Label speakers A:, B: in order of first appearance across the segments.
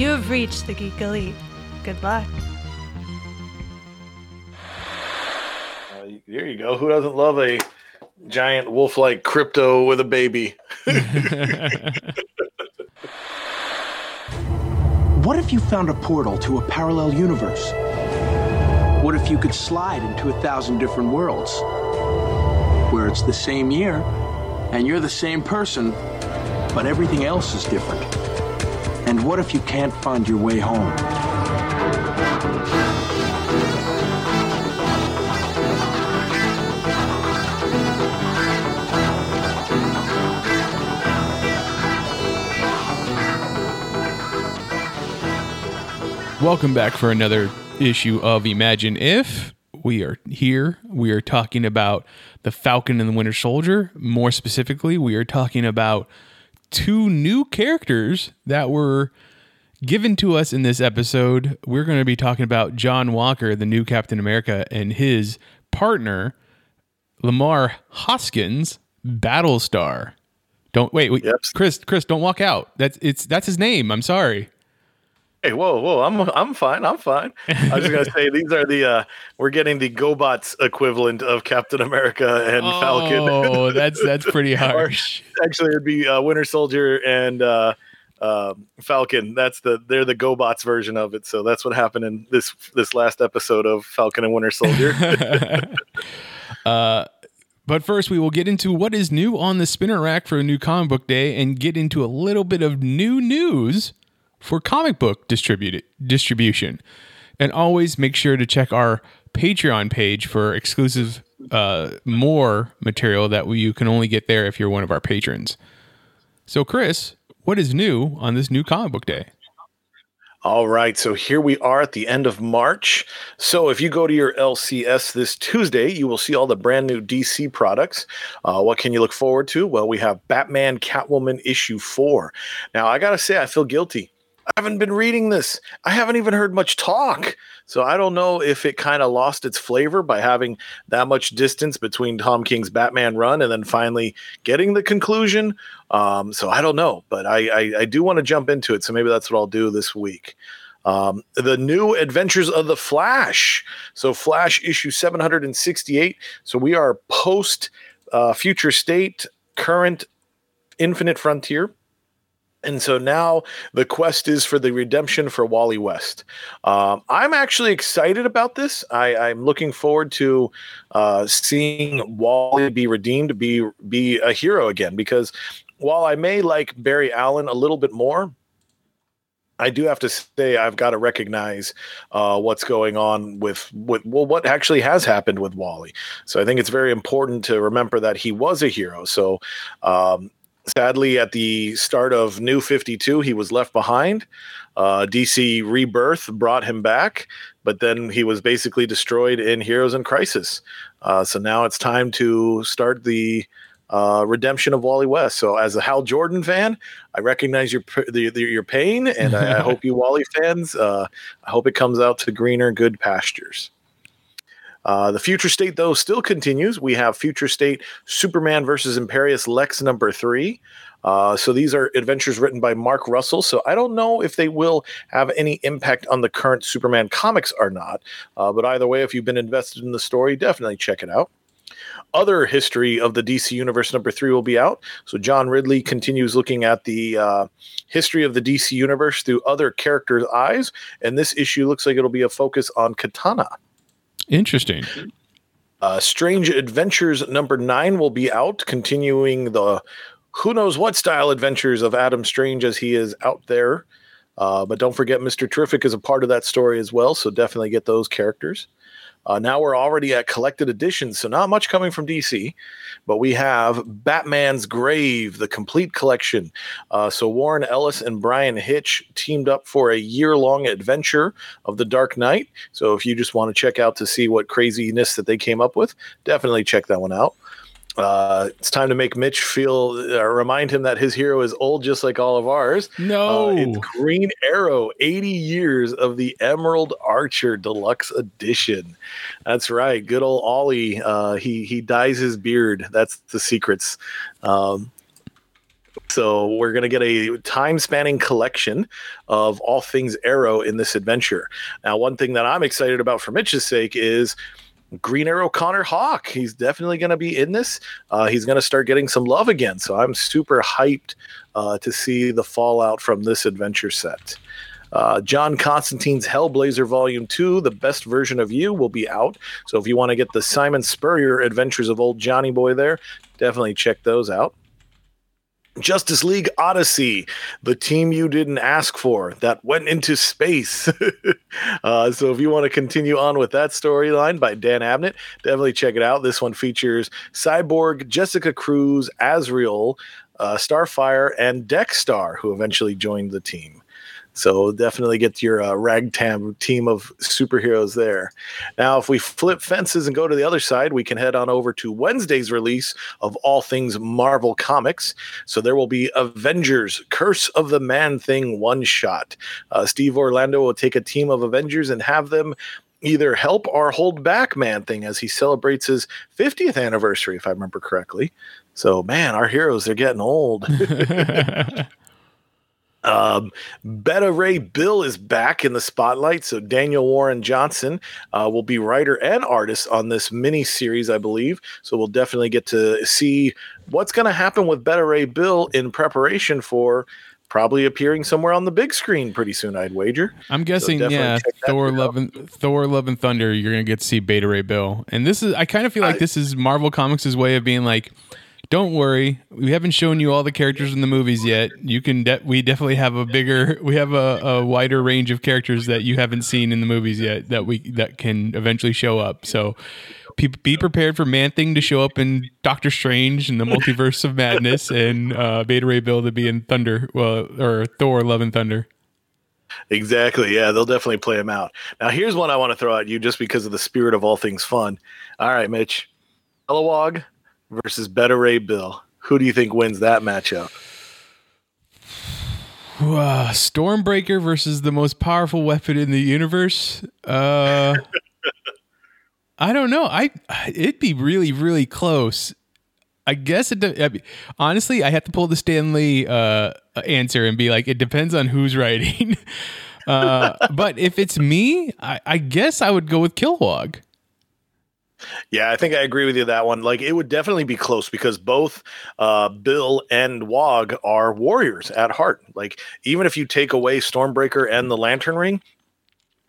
A: You have reached the Geek Elite. Good luck.
B: Uh, there you go. Who doesn't love a giant wolf-like crypto with a baby?
C: What if you found a portal to a parallel universe? What if you could slide into a thousand different worlds? Where it's the same year, and you're the same person, but everything else is different. And what if you can't find your way home?
D: Welcome back for another issue of Imagine If. We are here. We are talking about the Falcon and the Winter Soldier. More specifically, we are talking about two new characters that were given to us in this episode. We're going to be talking about John Walker, the new Captain America, and his partner, Lamar Hoskins, Battlestar. Don't wait, wait,
B: Yep.
D: Chris. Chris, don't walk out. That's it's that's his name. I'm sorry.
B: Hey, whoa, whoa! I'm I'm fine. I'm fine. I was just gonna say these are the uh, we're getting the GoBots equivalent of Captain America and Falcon.
D: Oh, that's that's pretty
B: Or
D: harsh.
B: actually, it'd be uh, Winter Soldier and uh, uh, Falcon. That's the they're the GoBots version of it. So that's what happened in this this last episode of Falcon and Winter Soldier.
D: uh, but first, we will get into what is new on the spinner rack for a new comic book day, and get into a little bit of new news for comic book distributed distribution. And always make sure to check our Patreon page for exclusive uh, more material that you can only get there if you're one of our patrons. So, Chris, what is new on this new comic book day?
B: All right, so here we are at the end of March. So if you go to your LCS this Tuesday, you will see all the brand new DC products. Uh, what can you look forward to? Well, we have Batman Catwoman issue four. Now, I gotta say, I feel guilty. I haven't been reading this. I haven't even heard much talk. So I don't know if it kind of lost its flavor by having that much distance between Tom King's Batman run and then finally getting the conclusion. Um, so I don't know, but I, I, I do want to jump into it. So maybe that's what I'll do this week. Um, the new Adventures of the Flash. So Flash issue 768. So we are post uh, Future State, current Infinite Frontier. And so now the quest is for the redemption for Wally West. Um, I'm actually excited about this. I, I'm looking forward to uh, seeing Wally be redeemed, be be a hero again. Because while I may like Barry Allen a little bit more, I do have to say I've got to recognize uh, what's going on with with well, what actually has happened with Wally. So I think it's very important to remember that he was a hero. So um, sadly, at the start of New Fifty Two, he was left behind. Uh, DC Rebirth brought him back, but then he was basically destroyed in Heroes in Crisis. Uh, so now it's time to start the uh, redemption of Wally West. So, as a Hal Jordan fan, I recognize your the, the, your pain, and I, I hope you Wally fans, uh, I hope it comes out to greener, good pastures. Uh, the future state, though, still continues. We have future state Superman versus Imperious Lex number three. Uh, so these are adventures written by Mark Russell. So I don't know if they will have any impact on the current Superman comics or not. Uh, but either way, if you've been invested in the story, definitely check it out other history of the DC Universe number three will be out. So John Ridley continues looking at the uh, history of the DC Universe through other characters' eyes, and this issue looks like it'll be a focus on Katana.
D: Interesting.
B: Uh, Strange Adventures number nine will be out, continuing the who knows what style adventures of Adam Strange as he is out there. Uh, but don't forget, Mr. Terrific is a part of that story as well, so definitely get those characters. Uh, now we're already at collected editions, so not much coming from DC, but we have Batman's Grave, the complete collection. Uh, so Warren Ellis and Bryan Hitch teamed up for a year long adventure of the Dark Knight. So if you just want to check out to see what craziness that they came up with, definitely check that one out. Uh, it's time to make Mitch feel, uh, remind him that his hero is old, just like all of ours.
D: No.
B: Uh, it's Green Arrow, 80 years of the Emerald Archer Deluxe Edition. That's right. Good old Ollie. Uh, he he dyes his beard. That's the secrets. Um, So we're going to get a time spanning collection of all things Arrow in this adventure. Now, one thing that I'm excited about for Mitch's sake is Green Arrow Connor Hawke. He's definitely going to be in this. Uh, he's going to start getting some love again. So I'm super hyped uh, to see the fallout from this adventure set. Uh, John Constantine's Hellblazer Volume 2, the best version of you, will be out. So if you want to get the Simon Spurrier adventures of old Johnny Boy there, definitely check those out. Justice League Odyssey, the team you didn't ask for that went into space. uh, so, if you want to continue on with that storyline by Dan Abnett, definitely check it out. This one features Cyborg, Jessica Cruz, Azrael, uh, Starfire, and Dex-Starr, who eventually joined the team. So definitely get your uh, ragtag team of superheroes there. Now, if we flip fences and go to the other side, we can head on over to Wednesday's release of all things Marvel Comics. So there will be Avengers Curse of the Man Thing one shot. Uh, Steve Orlando will take a team of Avengers and have them either help or hold back Man Thing as he celebrates his 50th anniversary, if I remember correctly. So, man, our heroes, they're getting old. Um, Beta Ray Bill is back in the spotlight. So Daniel Warren Johnson uh, will be writer and artist on this mini series, I believe. So we'll definitely get to see what's going to happen with Beta Ray Bill in preparation for probably appearing somewhere on the big screen pretty soon. I'd wager.
D: I'm guessing, so yeah, Thor Love and Thor Love and Thunder. You're gonna get to see Beta Ray Bill, and this is. I kind of feel like I, this is Marvel Comics' way of being like don't worry, we haven't shown you all the characters in the movies yet. You can de- we definitely have a bigger, we have a, a, wider range of characters that you haven't seen in the movies yet that we that can eventually show up. So be, be prepared for Man Thing to show up in Doctor Strange and the Multiverse of Madness, and uh, Beta Ray Bill to be in Thunder, well, or Thor: Love and Thunder.
B: Exactly. Yeah, they'll definitely play him out. Now, here's one I want to throw at you just because of the spirit of all things fun. All right, Mitch. Kilowog versus Beta Ray Bill. Who do you think wins that matchup?
D: Uh, Stormbreaker versus the most powerful weapon in the universe. Uh, I don't know. I it'd be really really close. I guess it. Mean, honestly, I have to pull the Stanley uh, answer and be like, it depends on who's writing. uh, but if it's me, I, I guess I would go with Kilowog.
B: Yeah, I think I agree with you that one. Like it would definitely be close because both uh, Bill and Wog are warriors at heart. Like even if you take away Stormbreaker and the Lantern Ring,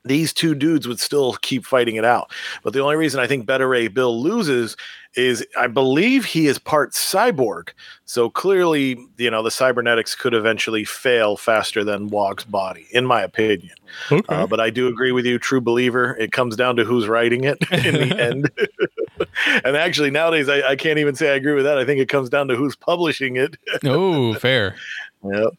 B: these two dudes would still keep fighting it out. But the only reason I think Beta Ray Bill loses is I believe he is part cyborg. So clearly, you know, the cybernetics could eventually fail faster than Wog's body, in my opinion. Okay. Uh, but I do agree with you, true believer. It comes down to who's writing it in the end. and actually, nowadays, I, I, can't even say I agree with that. I think it comes down to who's publishing it.
D: oh, fair.
B: Yep.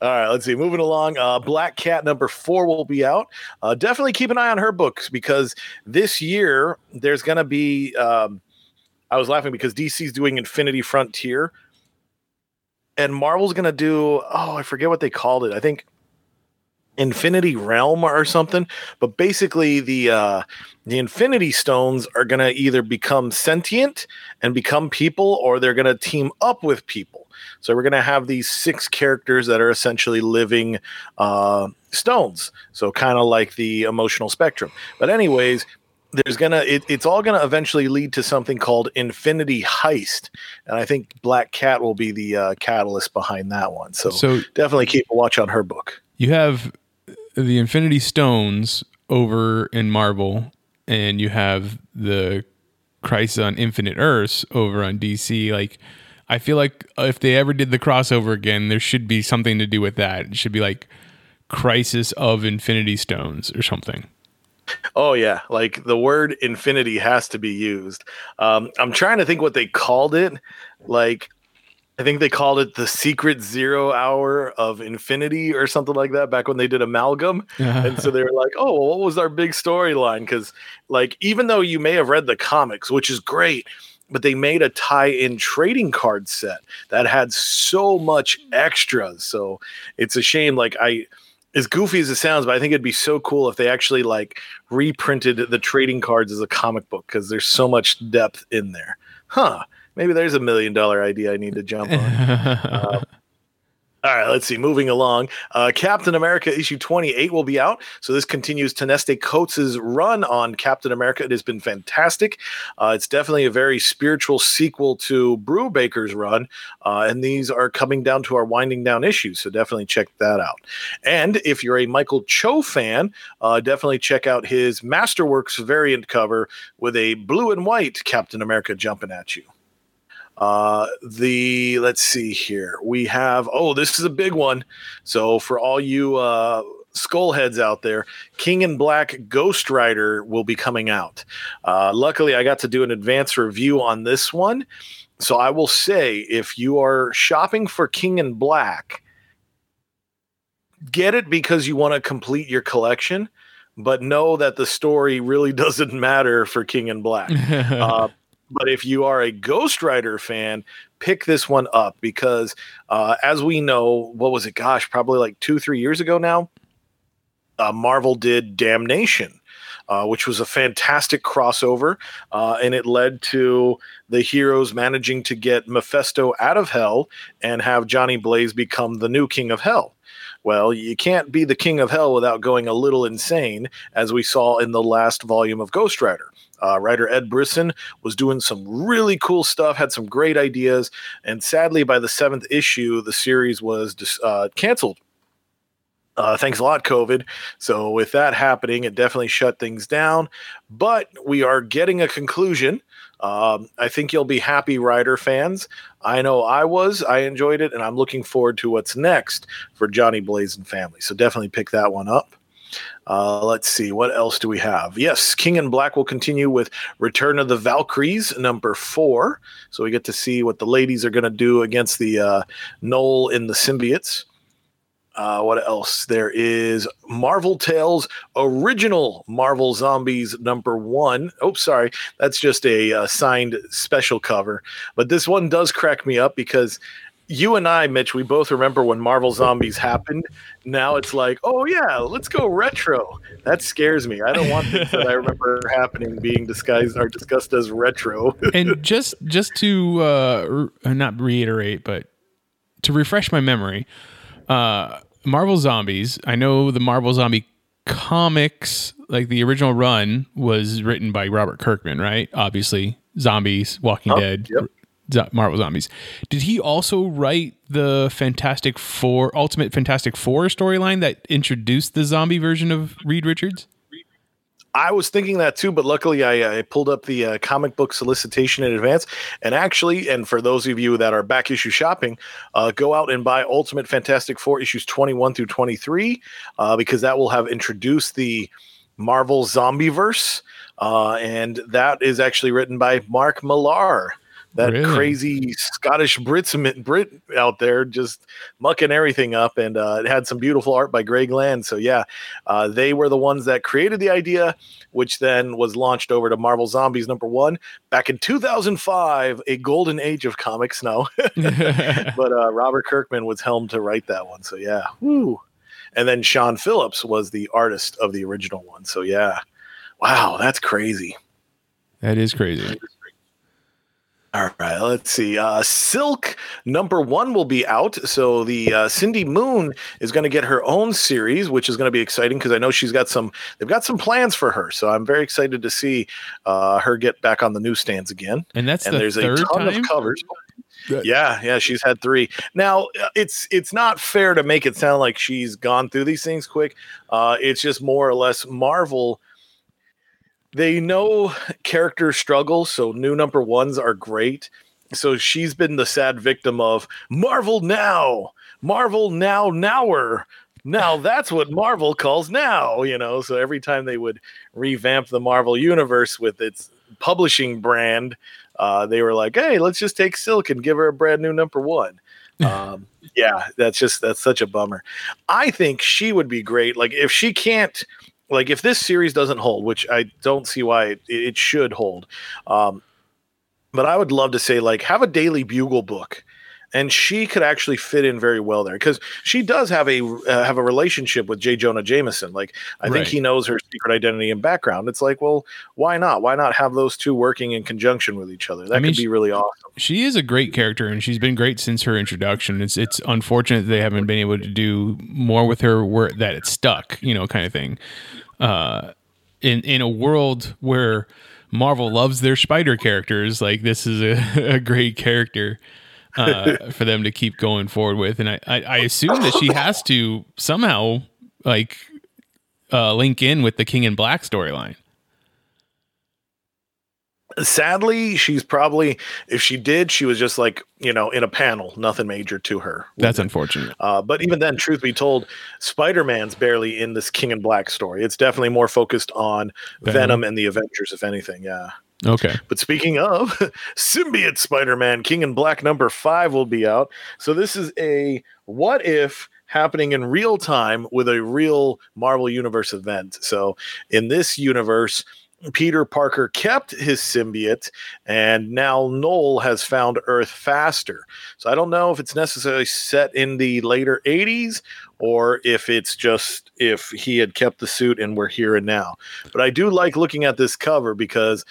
B: All right, let's see. Moving along, uh, Black Cat number four will be out. Uh, definitely keep an eye on her books because this year there's going to be. Um, I was laughing because DC's doing Infinity Frontier, and Marvel's going to do. Oh, I forget what they called it. I think Infinity Realm or something. But basically, the uh, the Infinity Stones are going to either become sentient and become people, or they're going to team up with people. So we're going to have these six characters that are essentially living uh, stones. So kind of like the emotional spectrum. But anyways, there's gonna it, it's all gonna eventually lead to something called Infinity Heist, and I think Black Cat will be the uh, catalyst behind that one. So, so definitely keep a watch on her book.
D: You have the Infinity Stones over in Marvel, and you have the Crisis on Infinite Earths over on DC. Like I feel like if they ever did the crossover again, there should be something to do with that. It should be like Crisis of Infinity Stones or something.
B: Oh yeah, like the word infinity has to be used. Um, I'm trying to think what they called it. Like, I think they called it the secret zero hour of infinity or something like that back when they did amalgam. and so they were like, "Oh, well, what was our big storyline?" Because like, even though you may have read the comics, which is great, but they made a tie-in trading card set that had so much extras. So it's a shame. Like I, as goofy as it sounds, but I think it'd be so cool if they actually like reprinted the trading cards as a comic book because there's so much depth in there. Huh? Maybe there's a million dollar idea I need to jump on. uh, All right, let's see. Moving along, uh, Captain America issue 28 will be out. So this continues Ta-Nehisi Coates' run on Captain America. It has been fantastic. Uh, it's definitely a very spiritual sequel to Brubaker's run, uh, and these are coming down to our winding down issues. So definitely check that out. And if you're a Michael Cho fan, uh, definitely check out his Masterworks variant cover with a blue and white Captain America jumping at you. Uh, the let's see here. We have oh, this is a big one. So for all you uh skull heads out there, King in Black Ghost Rider will be coming out. Uh, luckily, I got to do an advance review on this one. So I will say, if you are shopping for King in Black, get it because you want to complete your collection, but know that the story really doesn't matter for King in Black. uh, but if you are a Ghost Rider fan, pick this one up because, uh, as we know, what was it? Gosh, probably like two, three years ago now, uh, Marvel did Damnation. Uh, which was a fantastic crossover, uh, and it led to the heroes managing to get Mephisto out of hell and have Johnny Blaze become the new king of hell. Well, you can't be the king of hell without going a little insane, as we saw in the last volume of Ghost Rider. Uh, writer Ed Brisson was doing some really cool stuff, had some great ideas, and sadly, by the seventh issue, the series was uh, canceled. Uh, thanks a lot, COVID. So, with that happening, it definitely shut things down. But we are getting a conclusion. Um, I think you'll be happy, Rider fans. I know I was. I enjoyed it, and I'm looking forward to what's next for Johnny Blaze and family. So, definitely pick that one up. Uh, let's see, what else do we have? Yes, King in Black will continue with Return of the Valkyries, number four. So we get to see what the ladies are going to do against the uh, Knull in the symbiotes. Uh, what else? There is Marvel Tales original Marvel Zombies number one. Oh, sorry, that's just a uh, signed special cover. But this one does crack me up because you and I, Mitch, we both remember when Marvel Zombies happened. Now it's like, oh yeah, let's go retro. That scares me. I don't want things that I remember happening being disguised or discussed as retro.
D: and just just to uh, not reiterate, but to refresh my memory, uh, Marvel Zombies. I know the Marvel Zombie comics, like the original run, was written by Robert Kirkman, right? Obviously, Zombies, Walking oh, Dead, yep. Marvel Zombies. Did he also write the Fantastic Four, Ultimate Fantastic Four storyline that introduced the zombie version of Reed Richards?
B: I was thinking that too, but luckily I, I pulled up the uh, comic book solicitation in advance. And actually, and for those of you that are back issue shopping, uh, go out and buy Ultimate Fantastic Four issues 21 through 23, uh, because that will have introduced the Marvel Zombieverse. Uh, and that is actually written by Mark Millar that really? crazy Scottish Brits Brit out there just mucking everything up, and uh, it had some beautiful art by Greg Land. So yeah, uh, they were the ones that created the idea, which then was launched over to Marvel Zombies number one back in 2005, a golden age of comics. No, but uh, Robert Kirkman was helmed to write that one. So yeah, woo. And then Sean Phillips was the artist of the original one. So yeah, wow, that's crazy.
D: That is crazy.
B: All right, let's see. Uh, Silk number one will be out. So the uh, Cindy Moon is going to get her own series, which is going to be exciting because I know she's got some. They've got some plans for her, so I'm very excited to see uh, her get back on the newsstands again.
D: And that's and the there's a ton time? of covers.
B: Yeah, yeah, she's had three. Now uh, it's it's not fair to make it sound like she's gone through these things quick. Uh, it's just more or less Marvel they know character struggle, so new number ones are great. So she's been the sad victim of Marvel now, Marvel now, nower. Now that's what Marvel calls now, you know. So every time they would revamp the Marvel universe with its publishing brand, uh, they were like, "Hey, let's just take Silk and give her a brand new number one." um, yeah, that's just that's such a bummer. I think she would be great. Like if she can't like if this series doesn't hold, which I don't see why it, it should hold, um, but I would love to say like have a daily bugle book and she could actually fit in very well there because she does have a uh, have a relationship with J. Jonah Jameson. Like I
D: Right.
B: think he knows her secret identity and background. It's like, well, why not? Why not have those two working in conjunction with each other? That
D: I mean,
B: could be really awesome.
D: she is a great character and she's been great since her introduction. It's it's unfortunate that they haven't been able to do more with her where that it's stuck, you know, kind of thing. Uh in in a world where Marvel loves their spider characters, like this is a, a great character uh, for them to keep going forward with. And I, I, I assume that she has to somehow like uh, link in with the King in Black storyline.
B: Sadly, she's probably if she did, she was just like you know in a panel, nothing major to her.
D: That's unfortunate.
B: Uh, but even then, truth be told, Spider Man's barely in this King in Black story. It's definitely more focused on
D: Venom.
B: Venom, and the Avengers, if anything. Yeah.
D: Okay.
B: But speaking of symbiote Spider Man, King in Black number five will be out. So this is a what if happening in real time with a real Marvel Universe event. So in this universe, Peter Parker kept his symbiote, and now Noel has found Earth faster. So I don't know if it's necessarily set in the later 80s or if it's just if he had kept the suit and we're here and now. But I do like looking at this cover because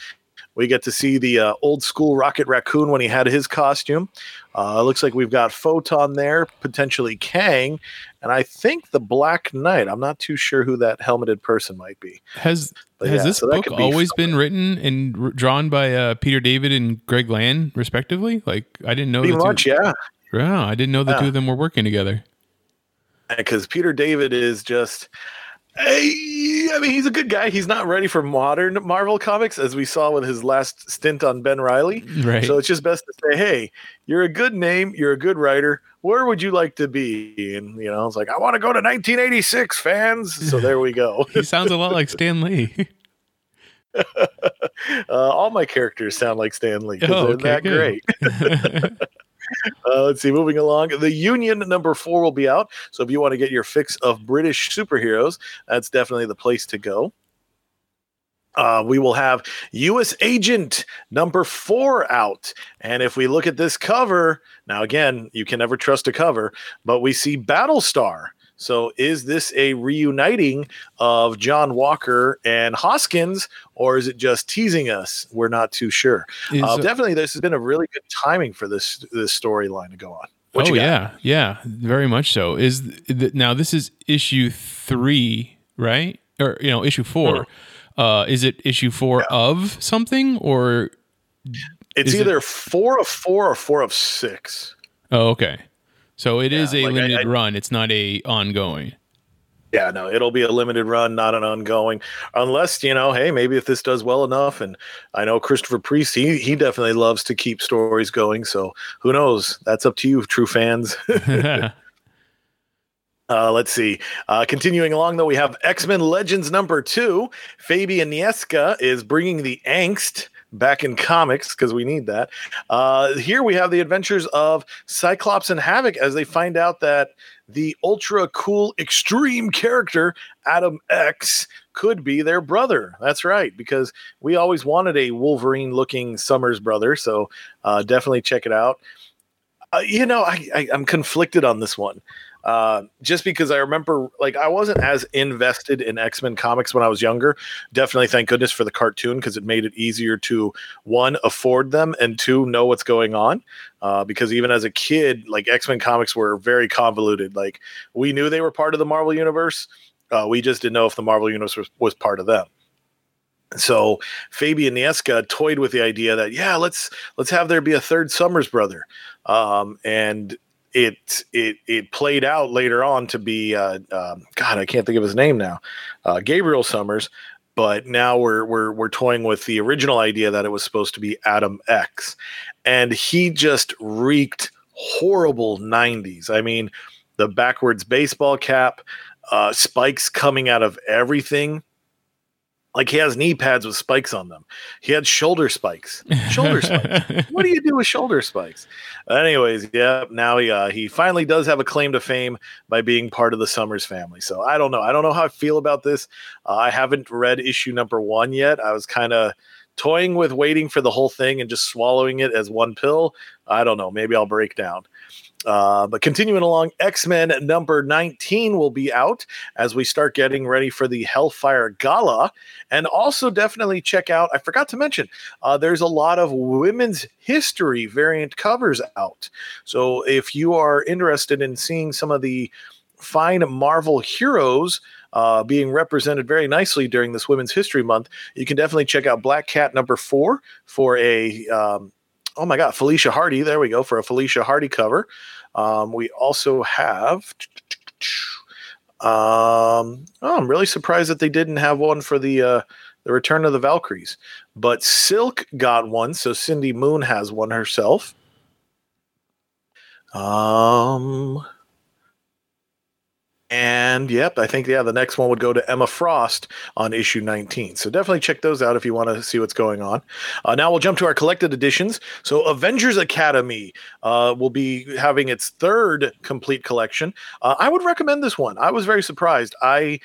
B: we get to see the uh, old school Rocket Raccoon when he had his costume. Uh, it looks like we've got Photon there, potentially Kang, and I think the Black Knight. I'm not too sure who that helmeted person might be.
D: Has
B: But
D: has
B: yeah,
D: this
B: so
D: book
B: be
D: always
B: fun.
D: been written and r- drawn by uh, Peter David and Greg Land, respectively? Like I didn't know.
B: Pretty much,
D: two,
B: yeah.
D: Wow, I didn't know the
B: Yeah.
D: two of them were working together.
B: Because Peter David is just. I I mean, he's a good guy. He's not ready for modern Marvel comics, as we saw with his last stint on Ben Reilly.
D: Right.
B: So it's just best to say, hey, you're a good name, you're a good writer. Where would you like to be? And you know, it's like I want to go to 1986, fans. So there we go.
D: he sounds a lot like Stan Lee.
B: Uh, all my characters sound like Stan Lee.
D: Oh,
B: they're
D: okay,
B: that
D: good.
B: great. Uh, let's see, moving along. The Union number four will be out. So if you want to get your fix of British superheroes, that's definitely the place to go. Uh, we will have U.S. Agent number four out. And if we look at this cover, now again, you can never trust a cover, but we see Battlestar. So is this a reuniting of John Walker and Hoskins, or is it just teasing us? We're not too sure. Uh, definitely, this has been a really good timing for this this storyline to go on. What
D: oh yeah, yeah, very much so. Is th- now this is issue three, right? Or you know, issue four. Uh, is it issue four of something or?
B: It's
D: Is it-
B: either four of four or four of six.
D: Oh, okay. So it is
B: Yeah,
D: a
B: like I-
D: limited
B: I-
D: run. It's not a ongoing.
B: Yeah, no, it'll be a limited run, not an ongoing. Unless you know, hey, maybe if this does well enough, and I know Christopher Priest, he he definitely loves to keep stories going. So who knows? That's up to you, true fans. Uh, let's see. Uh, continuing along, though, we have X Men Legends number two. Fabian Nicieza is bringing the angst back in comics because we need that. Uh, here we have the adventures of Cyclops and Havoc as they find out that the ultra cool, extreme character, Adam X, could be their brother. That's right, because we always wanted a Wolverine looking Summers brother. So uh, definitely check it out. Uh, you know, I, I, I'm conflicted on this one uh, just because I remember like I wasn't as invested in X Men comics when I was younger. Definitely, thank goodness for the cartoon because it made it easier to one afford them and two know what's going on. Uh, because even as a kid, like X Men comics were very convoluted. Like we knew they were part of the Marvel universe, uh, we just didn't know if the Marvel universe was, was part of them. So Fabian Nicieza toyed with the idea that yeah, let's let's have there be a third Summers brother, um, and it it it played out later on to be uh, um, God, I can't think of his name now, uh, Gabriel Summers. But now we're we're we're toying with the original idea that it was supposed to be Adam X, and he just wreaked horrible '90s. I mean, the backwards baseball cap, uh, spikes coming out of everything. Like he has knee pads with spikes on them. He had shoulder spikes. Shoulder spikes what do you do with shoulder spikes? Anyways, yeah, now he uh, he finally does have a claim to fame by being part of the Summers family. So I don't know. I don't know how I feel about this. Uh, I haven't read issue number one yet. I was kind of toying with waiting for the whole thing and just swallowing it as one pill, I don't know. Maybe I'll break down. Uh, but continuing along, X Men number 19 will be out as we start getting ready for the Hellfire Gala. And also, definitely check out, I forgot to mention, uh, there's a lot of women's history variant covers out. So if you are interested in seeing some of the fine Marvel heroes, uh, being represented very nicely during this Women's History Month, you can definitely check out Black Cat number four for a um, oh my god, Felicia Hardy. There we go for a Felicia Hardy cover. Um, we also have. Um, oh, I'm really surprised that they didn't have one for the uh, the Return of the Valkyries, but Silk got one, so Cindy Moon has one herself. Um, and yep, I think yeah, the next one would go to Emma Frost on issue 19. So definitely check those out if you want to see what's going on. Uh, now we'll jump to our collected editions. So Avengers Academy uh, will be having its third complete collection. Uh, I would recommend this one. I was very surprised. I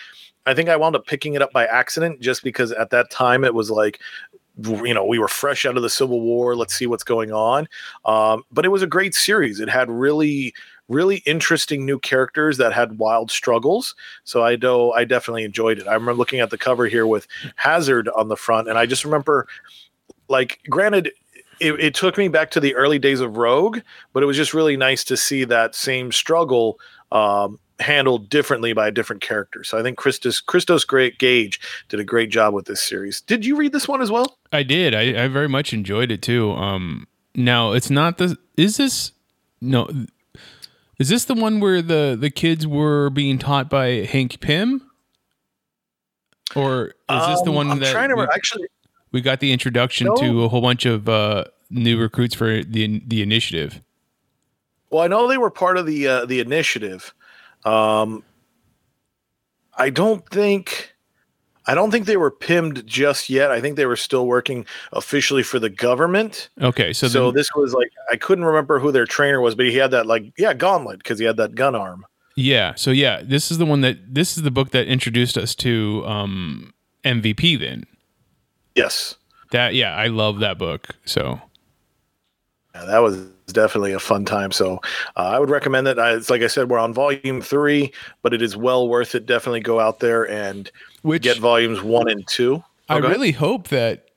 B: I think I wound up picking it up by accident just because at that time it was like you know we were fresh out of the civil war let's see what's going on um, but it was a great series it had really really interesting new characters that had wild struggles. So I know I definitely enjoyed it. I remember looking at the cover here with Hazard on the front, and I just remember, like, granted, it, it took me back to the early days of Rogue, but it was just really nice to see that same struggle. Um, handled differently by a different character. So I think Christos Christos Great Gage did a great job with this series. Did you read this one as well?
D: I did. I, I very much enjoyed it too. Um, now it's not the. Is this no? Is this the one where the the kids were being taught by Hank Pym? Or is um, this the um, one I'm that trying to we, actually we got the introduction no. to a whole bunch of uh, new recruits for the the initiative?
B: Well, I know they were part of the uh, the initiative. Um, I don't think I don't think they were PIMmed just yet. I think they were still working officially for the government.
D: Okay, so
B: so then, this was like I couldn't remember who their trainer was, but he had that like yeah gauntlet because he had that gun arm.
D: Yeah, so yeah, this is the one that this is the book that introduced us to um, MVP. Then
B: yes,
D: that yeah, I love that book. So
B: yeah, that was definitely a fun time. So uh, I would recommend that. Uh, it's like I said, we're on volume three, but it is well worth it. Definitely go out there and Which, get volumes one and two.
D: I really hope that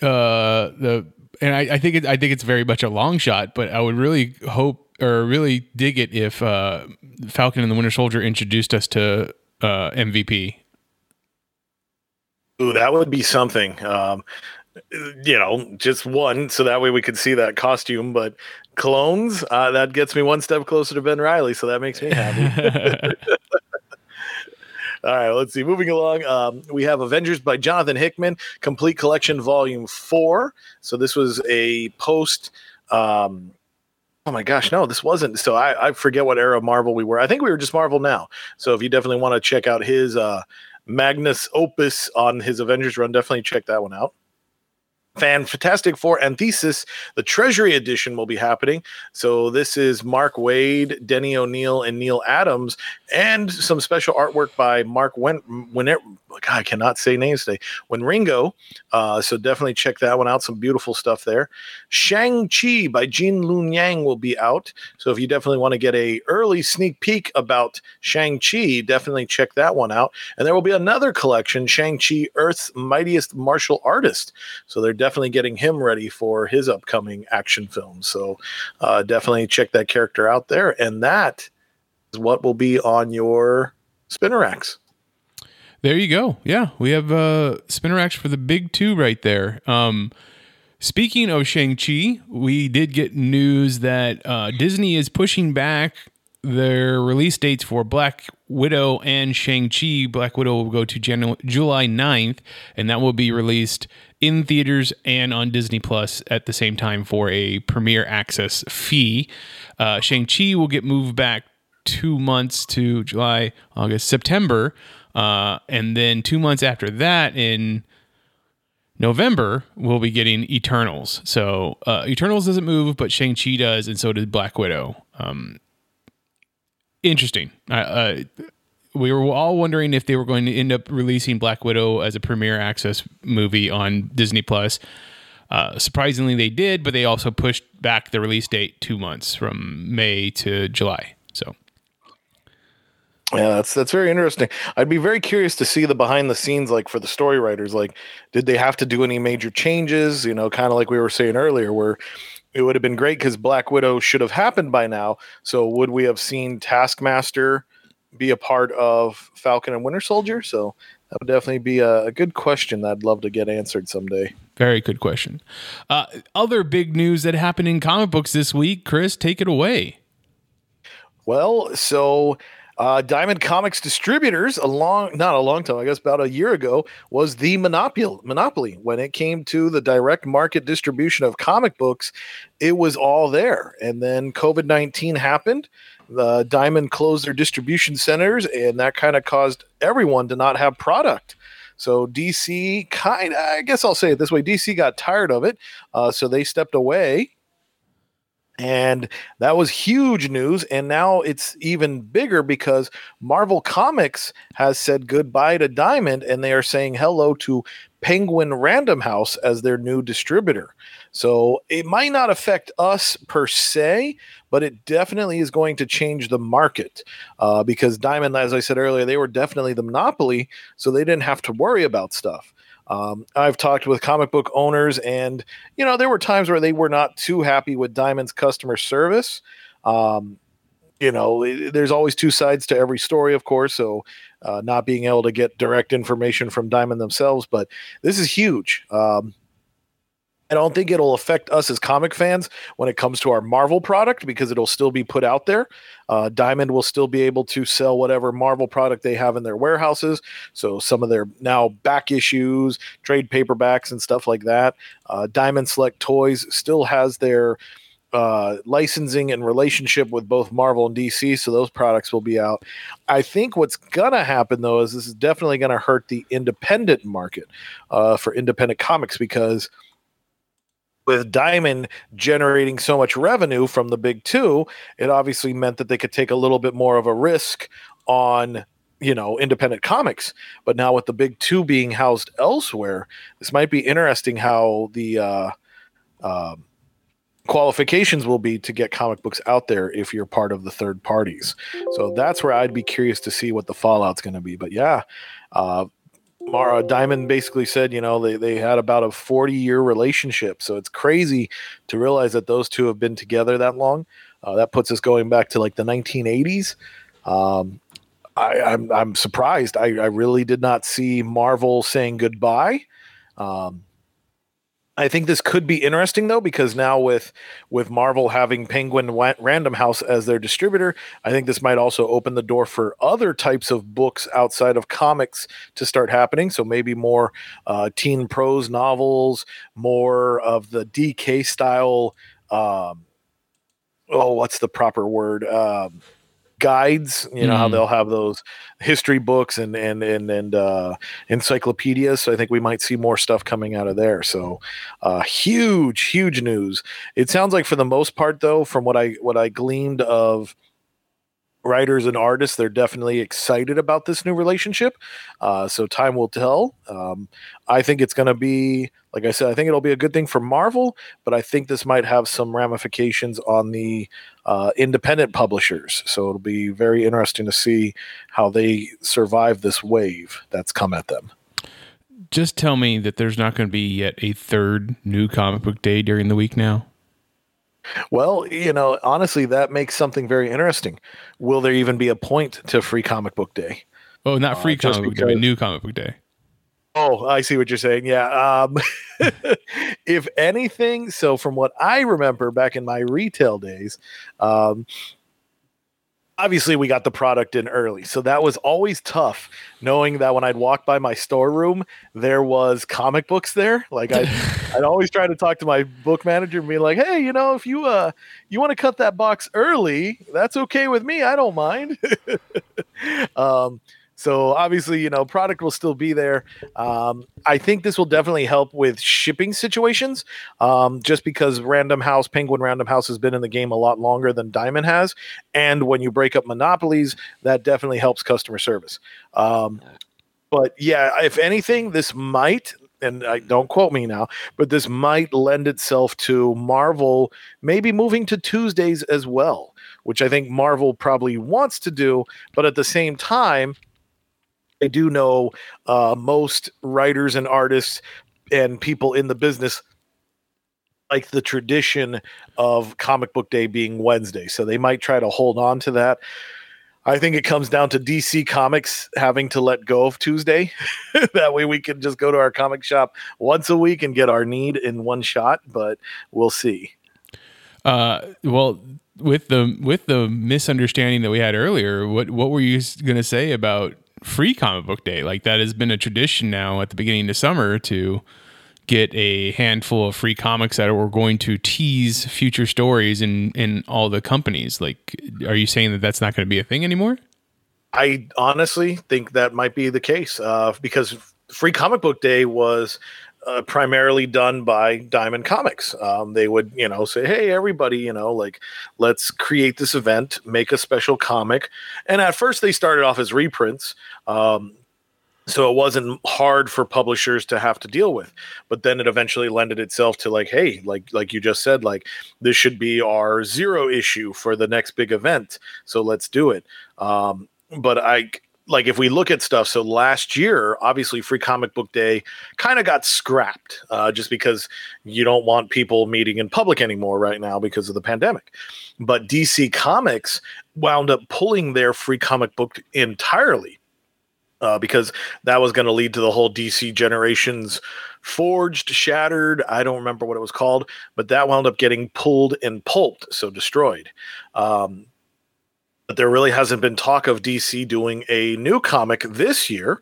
D: uh, the and I, I think it, I think it's very much a long shot, but I would really hope or really dig it if uh, Falcon and the Winter Soldier introduced us to uh, MVP.
B: Ooh, that would be something. Um, you know, just one, so that way we could see that costume. But clones, uh, that gets me one step closer to Ben Reilly, so that makes me happy. All right, let's see. Moving along, um, we have Avengers by Jonathan Hickman, complete collection, volume four. So this was a post. Um, oh my gosh, no, this wasn't. So I, I forget what era of Marvel we were. I think we were just Marvel now. So if you definitely want to check out his uh, Magnus Opus on his Avengers run, definitely check that one out. Fan Fantastic Four Antithesis, the Treasury Edition will be happening. So this is Mark Waid, Denny O'Neil, and Neal Adams, and some special artwork by Mark Wen. When it, God, I cannot say names today. Wieringo, uh, so definitely check that one out. Some beautiful stuff there. Shang Chi by Gene Luen Yang will be out. So if you definitely want to get a early sneak peek about Shang Chi, definitely check that one out. And there will be another collection, Shang Chi, Earth's Mightiest Martial Artist. So they're definitely getting him ready for his upcoming action film. So uh, definitely check that character out there. And that is what will be on your spinner racks.
D: There you go. Yeah, we have uh, spinner racks for the big two right there. Um, speaking of Shang Chi, we did get news that uh, Disney is pushing back their release dates for Black Widow and Shang-Chi. Black Widow will go to Jan- July 9th, and that will be released in theaters and on Disney Plus at the same time for a premiere access fee. Uh, Shang-Chi will get moved back two months to July, August, September. Uh, and then two months after that, in November, we'll be getting Eternals. So uh, Eternals doesn't move, but Shang-Chi does, and so does Black Widow. Um, interesting. We were all wondering if they were going to end up releasing Black Widow as a premiere access movie on Disney Plus. Uh, surprisingly, they did, but they also pushed back the release date two months from May to July. So,
B: yeah, that's that's very interesting. I'd be very curious to see the behind the scenes, like for the story writers. Like, did they have to do any major changes? You know, kind of like we were saying earlier, where it would have been great because Black Widow should have happened by now. So, would we have seen Taskmaster be a part of Falcon and Winter Soldier? So, that would definitely be a, a good question that I'd love to get answered someday.
D: Very good question. Uh, other big news that happened in comic books this week, Chris, take it away.
B: Well, so uh, Diamond Comics Distributors, a long, not a long time, I guess about a year ago, was the monopoly. Monopoly when it came to the direct market distribution of comic books, it was all there. And then COVID nineteen happened. Diamond closed their distribution centers, and that kind of caused everyone to not have product. So DC kind of, I guess I'll say it this way: DC got tired of it, uh, so they stepped away and that was huge news. And now it's even bigger because Marvel Comics has said goodbye to Diamond and they are saying hello to Penguin Random House as their new distributor. So it might not affect us per se, but it definitely is going to change the market uh, because Diamond, as I said earlier, they were definitely the monopoly. So they didn't have to worry about stuff. Um, I've talked with comic book owners, and you know there were times where they were not too happy with Diamond's customer service. Um, you know, there's always two sides to every story, of course. So, uh, not being able to get direct information from Diamond themselves, but this is huge. Um, I don't think it'll affect us as comic fans when it comes to our Marvel product because it'll still be put out there. Uh, Diamond will still be able to sell whatever Marvel product they have in their warehouses. So some of their now back issues, trade paperbacks, and stuff like that. Uh, Diamond Select Toys still has their uh, licensing and relationship with both Marvel and DC, so those products will be out. I think what's gonna happen though is this is definitely gonna hurt the independent market uh, for independent comics because with Diamond generating so much revenue from the big two, it obviously meant that they could take a little bit more of a risk on you know independent comics but now with the big two being housed elsewhere this might be interesting how the uh, uh, qualifications will be to get comic books out there if you're part of the third parties so that's where i'd be curious to see what the fallout's going to be but yeah uh, Mara Diamond basically said, you know, they, they had about a 40 year relationship. So it's crazy to realize that those two have been together that long. Uh, that puts us going back to like the 1980s. Um, I, am I'm, I'm surprised. I, I really did not see Marvel saying goodbye. Um, I think this could be interesting though because now with with Marvel having Penguin Random House as their distributor, I think this might also open the door for other types of books outside of comics to start happening. So maybe more uh, teen prose novels, more of the DK style. Um, oh, what's the proper word? Um, guides you know mm. how they'll have those history books and and and and uh, encyclopedias so i think we might see more stuff coming out of there so uh, huge huge news it sounds like for the most part though from what i what i gleaned of writers and artists they're definitely excited about this new relationship uh, so time will tell. Um, i think it's going to be like i said i think it'll be a good thing for marvel but i think this might have some ramifications on the uh, independent publishers. So it'll be very interesting to see how they survive this wave that's come at them.
D: Just tell me that there's not going to be yet a third new comic book day during the week now
B: well, you know, honestly, that makes something very interesting. Will there even be a point to Free Comic Book Day?
D: Oh, not Free uh, Comic Book Day, New Comic Book Day.
B: Oh, I see what you're saying. Yeah. Um, if anything, so from what I remember back in my retail days, um, obviously we got the product in early so that was always tough knowing that when i'd walk by my storeroom there was comic books there. Like i'd, I'd always try to talk to my book manager and be like hey you know if you uh you want to cut that box early that's okay with me i don't mind. Um So obviously, you know, product will still be there. Um, I think this will definitely help with shipping situations, um, just because Random House, Penguin Random House, has been in the game a lot longer than Diamond has, and when you break up monopolies, that definitely helps customer service. Um, but yeah, if anything, this might and I don't quote me now, but this might lend itself to Marvel maybe moving to Tuesdays as well, which I think Marvel probably wants to do, but at the same time, I do know uh, most writers and artists and people in the business like the tradition of comic book day being Wednesday. So they might try to hold on to that. I think it comes down to DC Comics having to let go of Tuesday. that way we can just go to our comic shop once a week and get our need in one shot, but we'll see.
D: Uh, well, with the with the misunderstanding that we had earlier, what what were you going to say about free comic book day? Like that has been a tradition now at the beginning of summer to get a handful of free comics that are going to tease future stories in in all the companies like are you saying that that's not going to be a thing anymore
B: i honestly think that might be the case uh, because free comic book day was uh, primarily done by Diamond Comics. Um, they would, you know, say, "Hey, everybody, you know, like let's create this event, make a special comic." And at first, they started off as reprints. Um, so it wasn't hard for publishers to have to deal with but then it eventually lended itself to like hey like like you just said like this should be our zero issue for the next big event so let's do it. Um but i like if we look at stuff so last year obviously free comic book day kind of got scrapped uh, just because you don't want people meeting in public anymore right now because of the pandemic. But dc comics wound up pulling their free comic book entirely uh, because that was going to lead to the whole DC generations forged, shattered. I don't remember what it was called, but that wound up getting pulled and pulped, so destroyed. Um, but there really hasn't been talk of DC doing a new comic this year.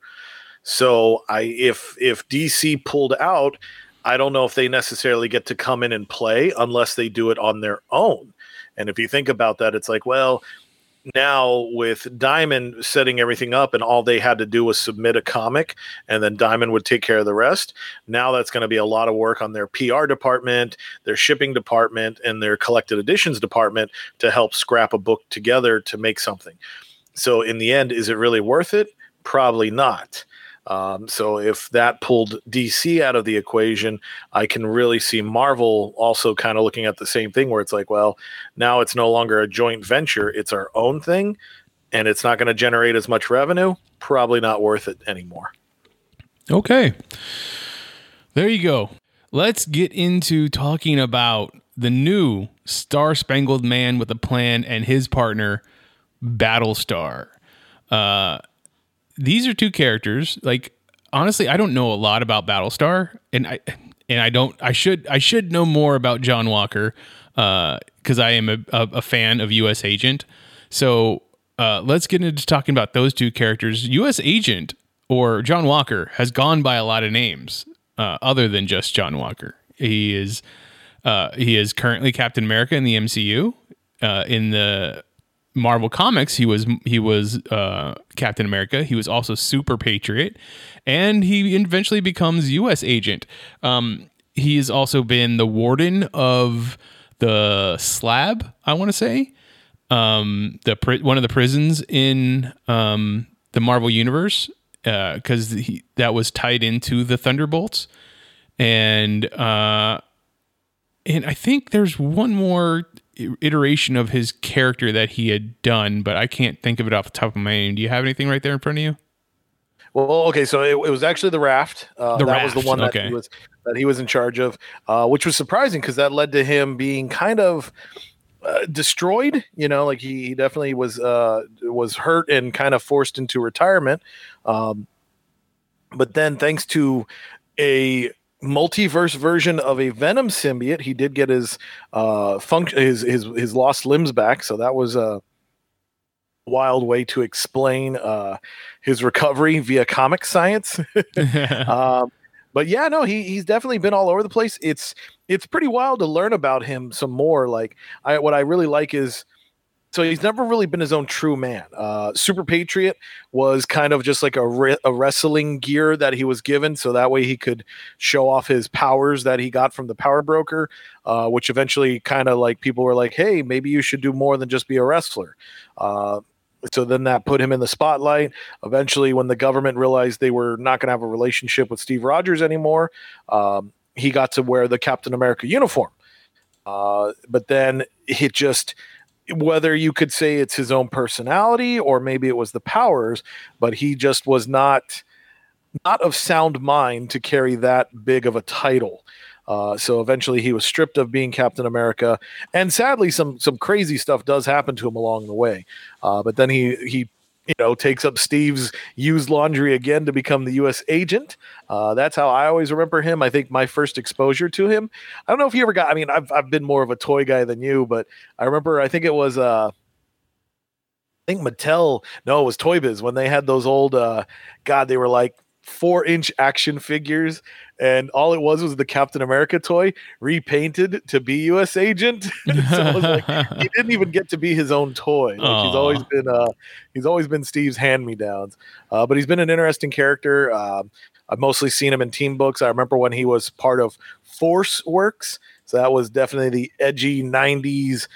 B: So I, if if DC pulled out, I don't know if they necessarily get to come in and play unless they do it on their own. And if you think about that, it's like, well, now with Diamond setting everything up and all they had to do was submit a comic and then Diamond would take care of the rest. Now that's going to be a lot of work on their PR department, their shipping department, and their collected editions department to help scrap a book together to make something. So in the end, is it really worth it? Probably not. Um, so if that pulled DC out of the equation, I can really see Marvel also kind of looking at the same thing where it's like, well, now it's no longer a joint venture, it's our own thing, and it's not going to generate as much revenue. Probably not worth it anymore.
D: Okay. There you go. Let's get into talking about the new Star Spangled Man with a Plan and his partner, Battlestar. Uh, these are two characters. Like honestly, I don't know a lot about Battlestar, and I and I don't. I should I should know more about John Walker uh, because uh, I am a, a, a, fan of U.S. Agent. So uh, let's get into talking about those two characters. U.S. Agent or John Walker has gone by a lot of names uh, other than just John Walker. He is uh, he is currently Captain America in the MCU. Uh, in the Marvel Comics, he was he was uh, Captain America. He was also Super Patriot, and he eventually becomes U.S. Agent. Um, he has also been the warden of the Slab. I want to say um, the pri- one of the prisons in um, the Marvel universe because uh, that was tied into the Thunderbolts, and uh, and I think there's one more iteration of his character that he had done, but I can't think of it off the top of my head. Do you have anything right there in front of you?
B: Well, okay, so it, it was actually the raft. Uh, the that raft. was the one that okay. he was that he was in charge of, uh, which was surprising because that led to him being kind of uh, destroyed. You know, like he, he definitely was uh, was hurt and kind of forced into retirement. Um, but then, thanks to a multiverse version of a Venom symbiote. He did get his uh function his his his lost limbs back, so that was a wild way to explain uh his recovery via comic science. um, but yeah, no, he he's definitely been all over the place. It's it's pretty wild to learn about him some more. Like I what I really like is so he's never really been his own true man. Uh, Super Patriot was kind of just like a, re- a wrestling gear that he was given, so that way he could show off his powers that he got from the power broker, uh, which eventually kind of like people were like, hey, maybe you should do more than just be a wrestler. Uh, so then that put him in the spotlight. Eventually, when the government realized they were not going to have a relationship with Steve Rogers anymore, um, he got to wear the Captain America uniform. Uh, but then it just whether you could say it's his own personality or maybe it was the powers, but he just was not not of sound mind to carry that big of a title. Uh, so eventually he was stripped of being Captain America, and sadly some some crazy stuff does happen to him along the way. Uh, but then he he you know takes up Steve's used laundry again to become the U.S. agent. Uh, that's how I always remember him. I think my first exposure to him. I don't know if you ever got. I mean, I've I've been more of a toy guy than you, but I remember. I think it was. Uh, I think Mattel. No, it was Toy Biz when they had those old. Uh, God, they were like four inch action figures and all it was was the captain america toy repainted to be us agent. So like, he didn't even get to be his own toy. Like, he's always been uh he's always been steve's hand-me-downs. Uh, but he's been an interesting character. Um, i've mostly seen him in team books. I remember when he was part of force works. So that was definitely the edgy 90s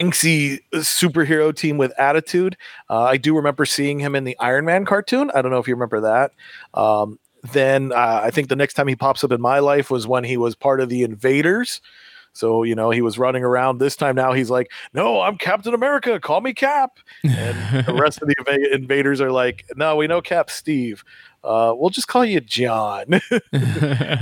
B: inksy superhero team with attitude. Uh, I do remember seeing him in the Iron Man cartoon. I don't know if you remember that. Um, then uh, I think the next time he pops up in my life was when he was part of the Invaders. So, you know, he was running around. This time now he's like, no, I'm Captain America. Call me Cap. And the rest of the inv- invaders are like, no, we know Cap Steve. Uh, we'll just call you John. uh,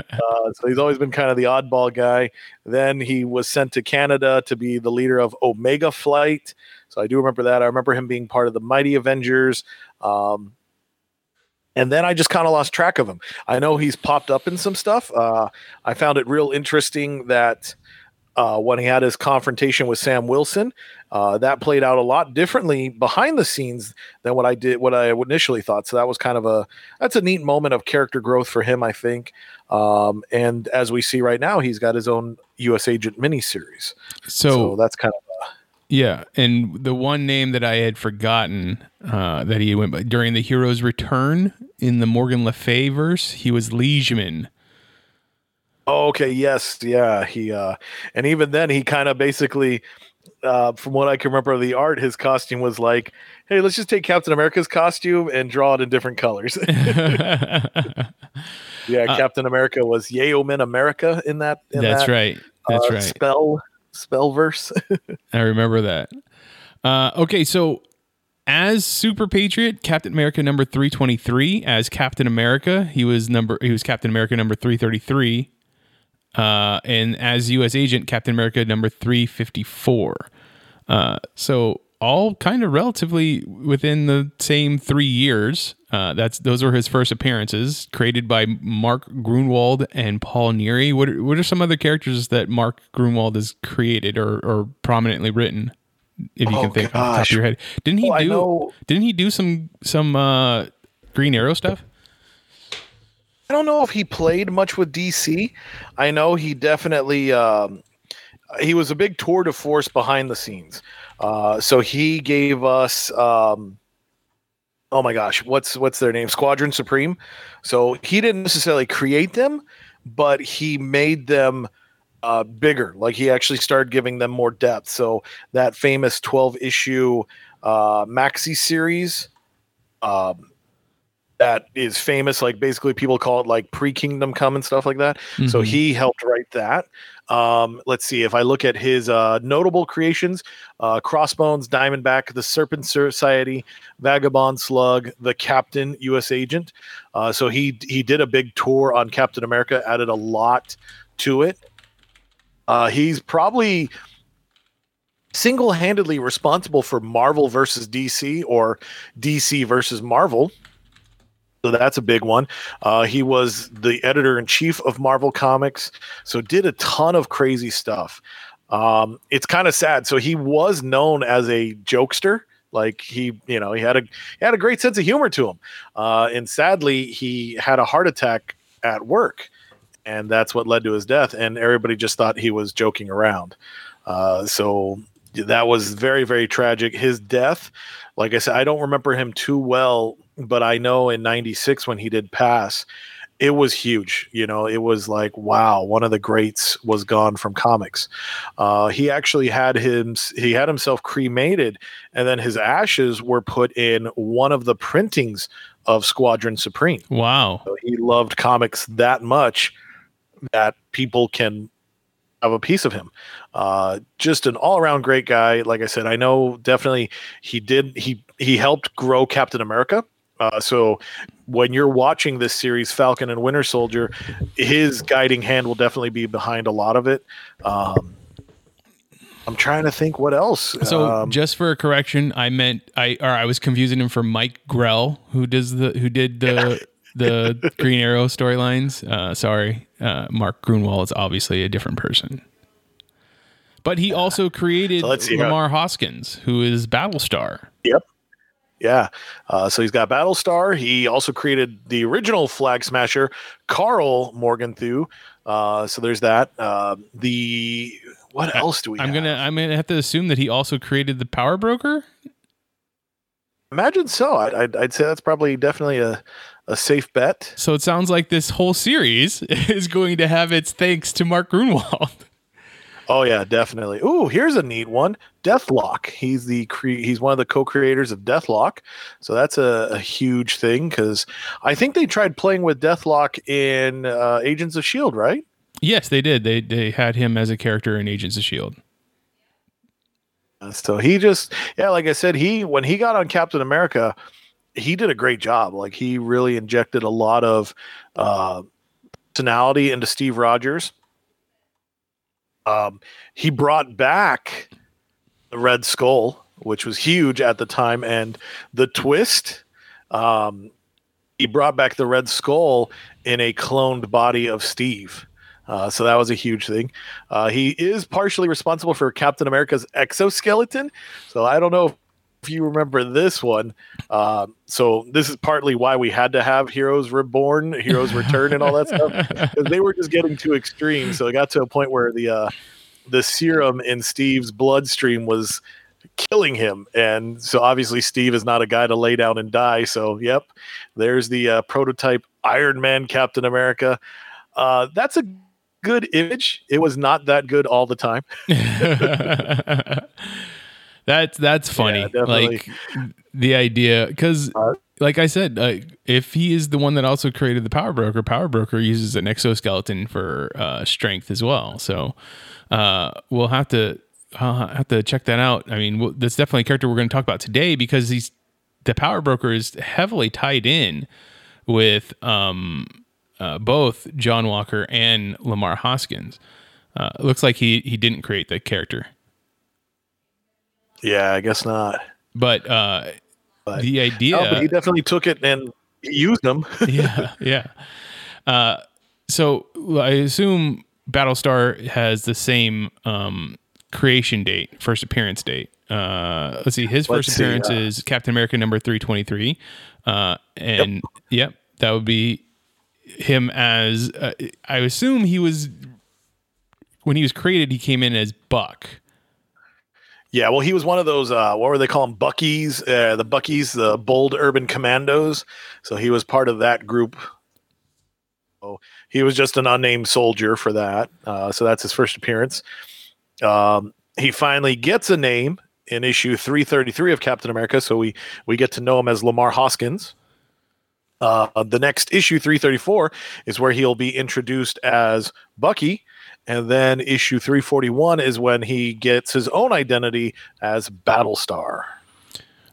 B: so he's always been kind of the oddball guy. Then he was sent to Canada to be the leader of Omega Flight. So I do remember that. I remember him being part of the Mighty Avengers. Um, and then I just kind of lost track of him. I know he's popped up in some stuff. Uh, I found it real interesting that uh, when he had his confrontation with Sam Wilson. Uh, that played out a lot differently behind the scenes than what I did, what I initially thought. So that was kind of a that's a neat moment of character growth for him, I think. Um, and as we see right now, he's got his own U.S. Agent miniseries.
D: So,
B: so that's kind of.
D: yeah, and the one name that I had forgotten uh, that he went by during the hero's return in the Morgan Le Fay verse, he was Liegeman.
B: Oh, okay. Yes. Yeah. He uh, and even then, he kind of basically, uh, from what I can remember of the art, his costume was like, "Hey, let's just take Captain America's costume and draw it in different colors." yeah, uh, Captain America was Yeoman America in that. In
D: that's
B: that,
D: right. That's
B: uh,
D: right.
B: Spell spell verse.
D: I remember that. Uh, okay, so as Super Patriot, Captain America number 323 as Captain America, he was number he was Captain America number 333 uh, and as U.S. agent, Captain America number 354. Uh, so all kind of relatively within the same three years. Uh, that's those were his first appearances, created by Mark Gruenwald and Paul Neary. What are, what are some other characters that Mark Gruenwald has created or, or prominently written? If you
B: oh,
D: can think
B: gosh.
D: off the top of your head, didn't he
B: Oh,
D: do? Didn't he do some some uh, Green Arrow stuff?
B: Don't know if he played much with DC. I know he definitely um, he was a big tour de force behind the scenes. Uh, so he gave us um, oh my gosh, what's what's their name? Squadron Supreme. So he didn't necessarily create them, but he made them uh, bigger. Like he actually started giving them more depth. So that famous twelve issue uh, maxi series. Um, that is famous. Like basically, people call it like pre Kingdom Come and stuff like that. So
D: Mhm.
B: he helped write that. Um, let's see if I look at his uh, notable creations: uh, Crossbones, Diamondback, the Serpent Society, Vagabond Slug, the Captain, U.S. Agent. Uh, so he he did a big tour on Captain America, added a lot to it. Uh, he's probably single-handedly responsible for Marvel versus DC or DC versus Marvel. So that's a big one. Uh, he was the editor in chief of Marvel Comics, so did a ton of crazy stuff. Um, it's kind of sad. So he was known as a jokester. Like he, you know, he had a he had a great sense of humor to him. Uh, and sadly, he had a heart attack at work, and that's what led to his death. And everybody just thought he was joking around. Uh, so that was very very tragic. His death, like I said, I don't remember him too well, but I know in '96 when he did pass, it was huge. You know, it was like wow, one of the greats was gone from comics. Uh, he actually had him he had himself cremated, and then his ashes were put in one of the printings of Squadron Supreme.
D: Wow,
B: so he loved comics that much that people can have a piece of him. Uh, just an all around great guy. Like I said, I know definitely he did he he helped grow Captain America. Uh, so when you're watching this series, Falcon and Winter Soldier, his guiding hand will definitely be behind a lot of it. Um, I'm trying to think what else.
D: So
B: um,
D: just for a correction, I meant I or I was confusing him for Mike Grell, who does the who did the the Green Arrow storylines. Uh, sorry, uh, Mark Gruenwald is obviously a different person. But he also created so Lamar how- Hoskins, who is Battlestar.
B: Yep. Yeah. Uh, so he's got Battlestar. He also created the original Flag Smasher, Karl Morgenthau. Uh, so there's that. Uh, the what else do we?
D: I'm
B: have?
D: gonna I'm gonna have to assume that he also created the Power Broker.
B: Imagine so. I'd, I'd, I'd say that's probably definitely a a safe bet.
D: So it sounds like this whole series is going to have its thanks to Mark Gruenwald.
B: Oh yeah, definitely. Ooh, here's a neat one. Deathlok. He's the cre- he's one of the co-creators of Deathlok, so that's a, a huge thing because I think they tried playing with Deathlok in uh, Agents of Shield, right?
D: Yes, they did. They they had him as a character in Agents of Shield.
B: So he just yeah, like I said, he when he got on Captain America, he did a great job. Like he really injected a lot of uh, personality into Steve Rogers. Um, he brought back the Red Skull, which was huge at the time, and the twist. Um, he brought back the Red Skull in a cloned body of Steve. Uh, so that was a huge thing. Uh, he is partially responsible for Captain America's exoskeleton. So I don't know if you remember this one. Uh, so this is partly why we had to have Heroes Reborn, Heroes Return, and all that stuff because they were just getting too extreme. So it got to a point where the uh, the serum in Steve's bloodstream was killing him, and so obviously Steve is not a guy to lay down and die. So yep, there's the uh, prototype Iron Man Captain America. Uh, that's a good image. It was not that good all the time.
D: that's that's funny. Yeah, like the idea because uh, like I said, uh, if he is the one that also created the Power Broker, Power Broker uses an exoskeleton for uh, strength as well. So uh, we'll have to I'll have to check that out. I mean, we'll, that's definitely a character we're going to talk about today because he's the Power Broker is heavily tied in with um, uh, both John Walker and Lamar Hoskins. Uh, looks like he he didn't create the character.
B: Yeah, I guess not.
D: But, uh, but the idea, no,
B: but he definitely took it and used them.
D: yeah, yeah. Uh, so I assume Battlestar has the same um, creation date, first appearance date. Uh, let's see, his 1st appearance uh, is Captain America number three twenty three, uh, and yep. yep. that would be him as uh, I assume he was when he was created. He came in as Buck.
B: Yeah, well, he was one of those. Uh, what were they calling Buckies? Uh, the Buckies, the bold urban commandos. So he was part of that group. So he was just an unnamed soldier for that. Uh, so that's his first appearance. Um, he finally gets a name in issue 333 of Captain America. So we we get to know him as Lamar Hoskins. Uh, the next issue 334 is where he'll be introduced as Bucky and then issue 341 is when he gets his own identity as Battlestar.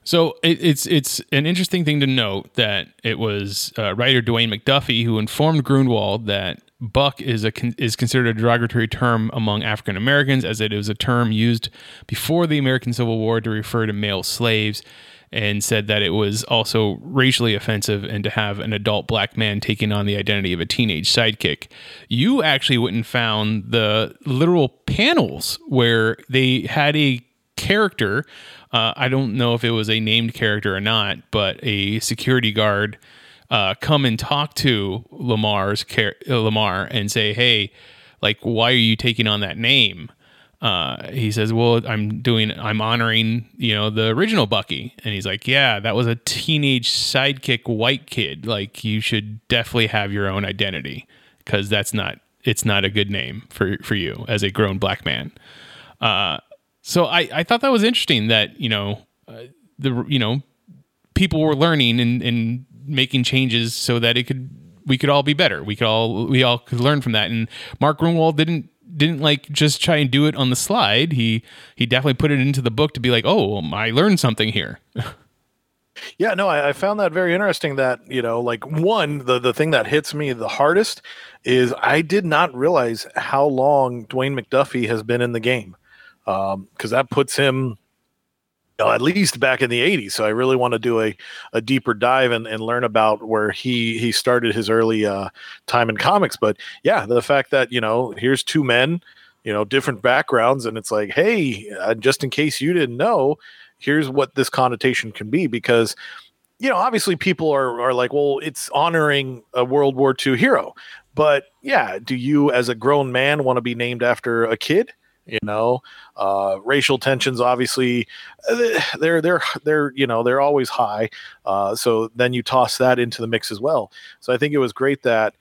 D: So it, it's it's an interesting thing to note that it was uh, writer Dwayne McDuffie who informed Gruenwald that buck is a is considered a derogatory term among African Americans as it is a term used before the American Civil War to refer to male slaves and said that it was also racially offensive and to have an adult black man taking on the identity of a teenage sidekick. You actually went and found the literal panels where they had a character. Uh, I don't know if it was a named character or not, but a security guard uh, come and talk to Lamar's Lamar and say, "Hey, like, why are you taking on that name?" Uh, he says, "Well, I'm doing, I'm honoring, you know, the original Bucky," and he's like, "Yeah, that was a teenage sidekick white kid. Like, you should definitely have your own identity because that's not, it's not a good name for for you as a grown black man." Uh, so I I thought that was interesting that you know uh, the you know people were learning and and making changes so that it could we could all be better. We could all we all could learn from that. And Mark Gruenwald didn't didn't like just try and do it on the slide. He he definitely put it into the book to be like, oh, I learned something here.
B: yeah, no, I, I, found that very interesting. That you know, like one, the the thing that hits me the hardest is I did not realize how long Dwayne McDuffie has been in the game, because um, that puts him at least back in the 80s. So I really want to do a, a deeper dive and, and learn about where he he started his early uh, time in comics. But yeah, the fact that, you know, here's two men, you know, different backgrounds, and it's like, hey, uh, just in case you didn't know, here's what this connotation can be. Because, you know, obviously people are, are like, well, it's honoring a World War II hero. But yeah, do you as a grown man want to be named after a kid? You know? Uh, racial tensions obviously uh, they're they're they're you know they're always high uh, so then you toss that into the mix as well. So i think it was great that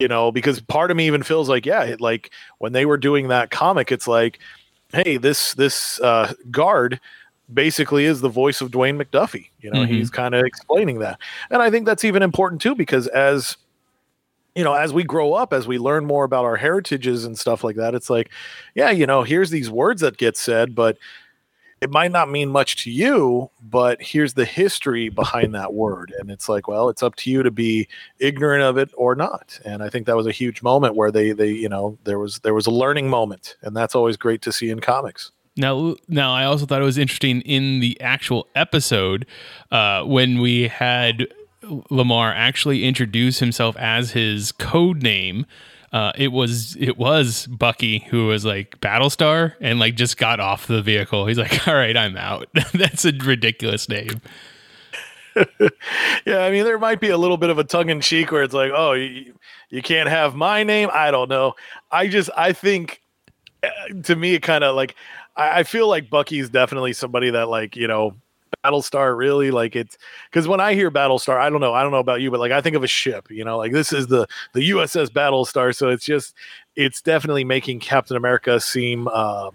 B: you know because part of me even feels like yeah like when they were doing that comic it's like hey this this uh, guard basically is the voice of Dwayne McDuffie you know? Mm-hmm. he's kind of explaining that. And i think that's even important too because as you know, as we grow up, as we learn more about our heritages and stuff like that, it's like, yeah, you know, here's these words that get said, but it might not mean much to you, but here's the history behind that word. And it's like, well, it's up to you to be ignorant of it or not. And I think that was a huge moment where they, they, you know, there was, there was a learning moment and that's always great to see in comics.
D: Now, now, I also thought it was interesting in the actual episode uh, when we had Lamar actually introduce himself as his code name. Uh, it was it was Bucky who was like Battlestar and like just got off the vehicle. He's like, "All right, I'm out." That's a ridiculous name.
B: yeah, I mean, there might be a little bit of a tongue in cheek where it's like, "Oh, you, you can't have my name." I don't know. I just I think uh, to me, it kind of like I, I feel like Bucky's definitely somebody that like you know Battlestar really? Like it's because when I hear Battlestar, I don't know, I don't know about you, but like I think of a ship, you know, like this is the the USS Battlestar, so it's just it's definitely making Captain America seem um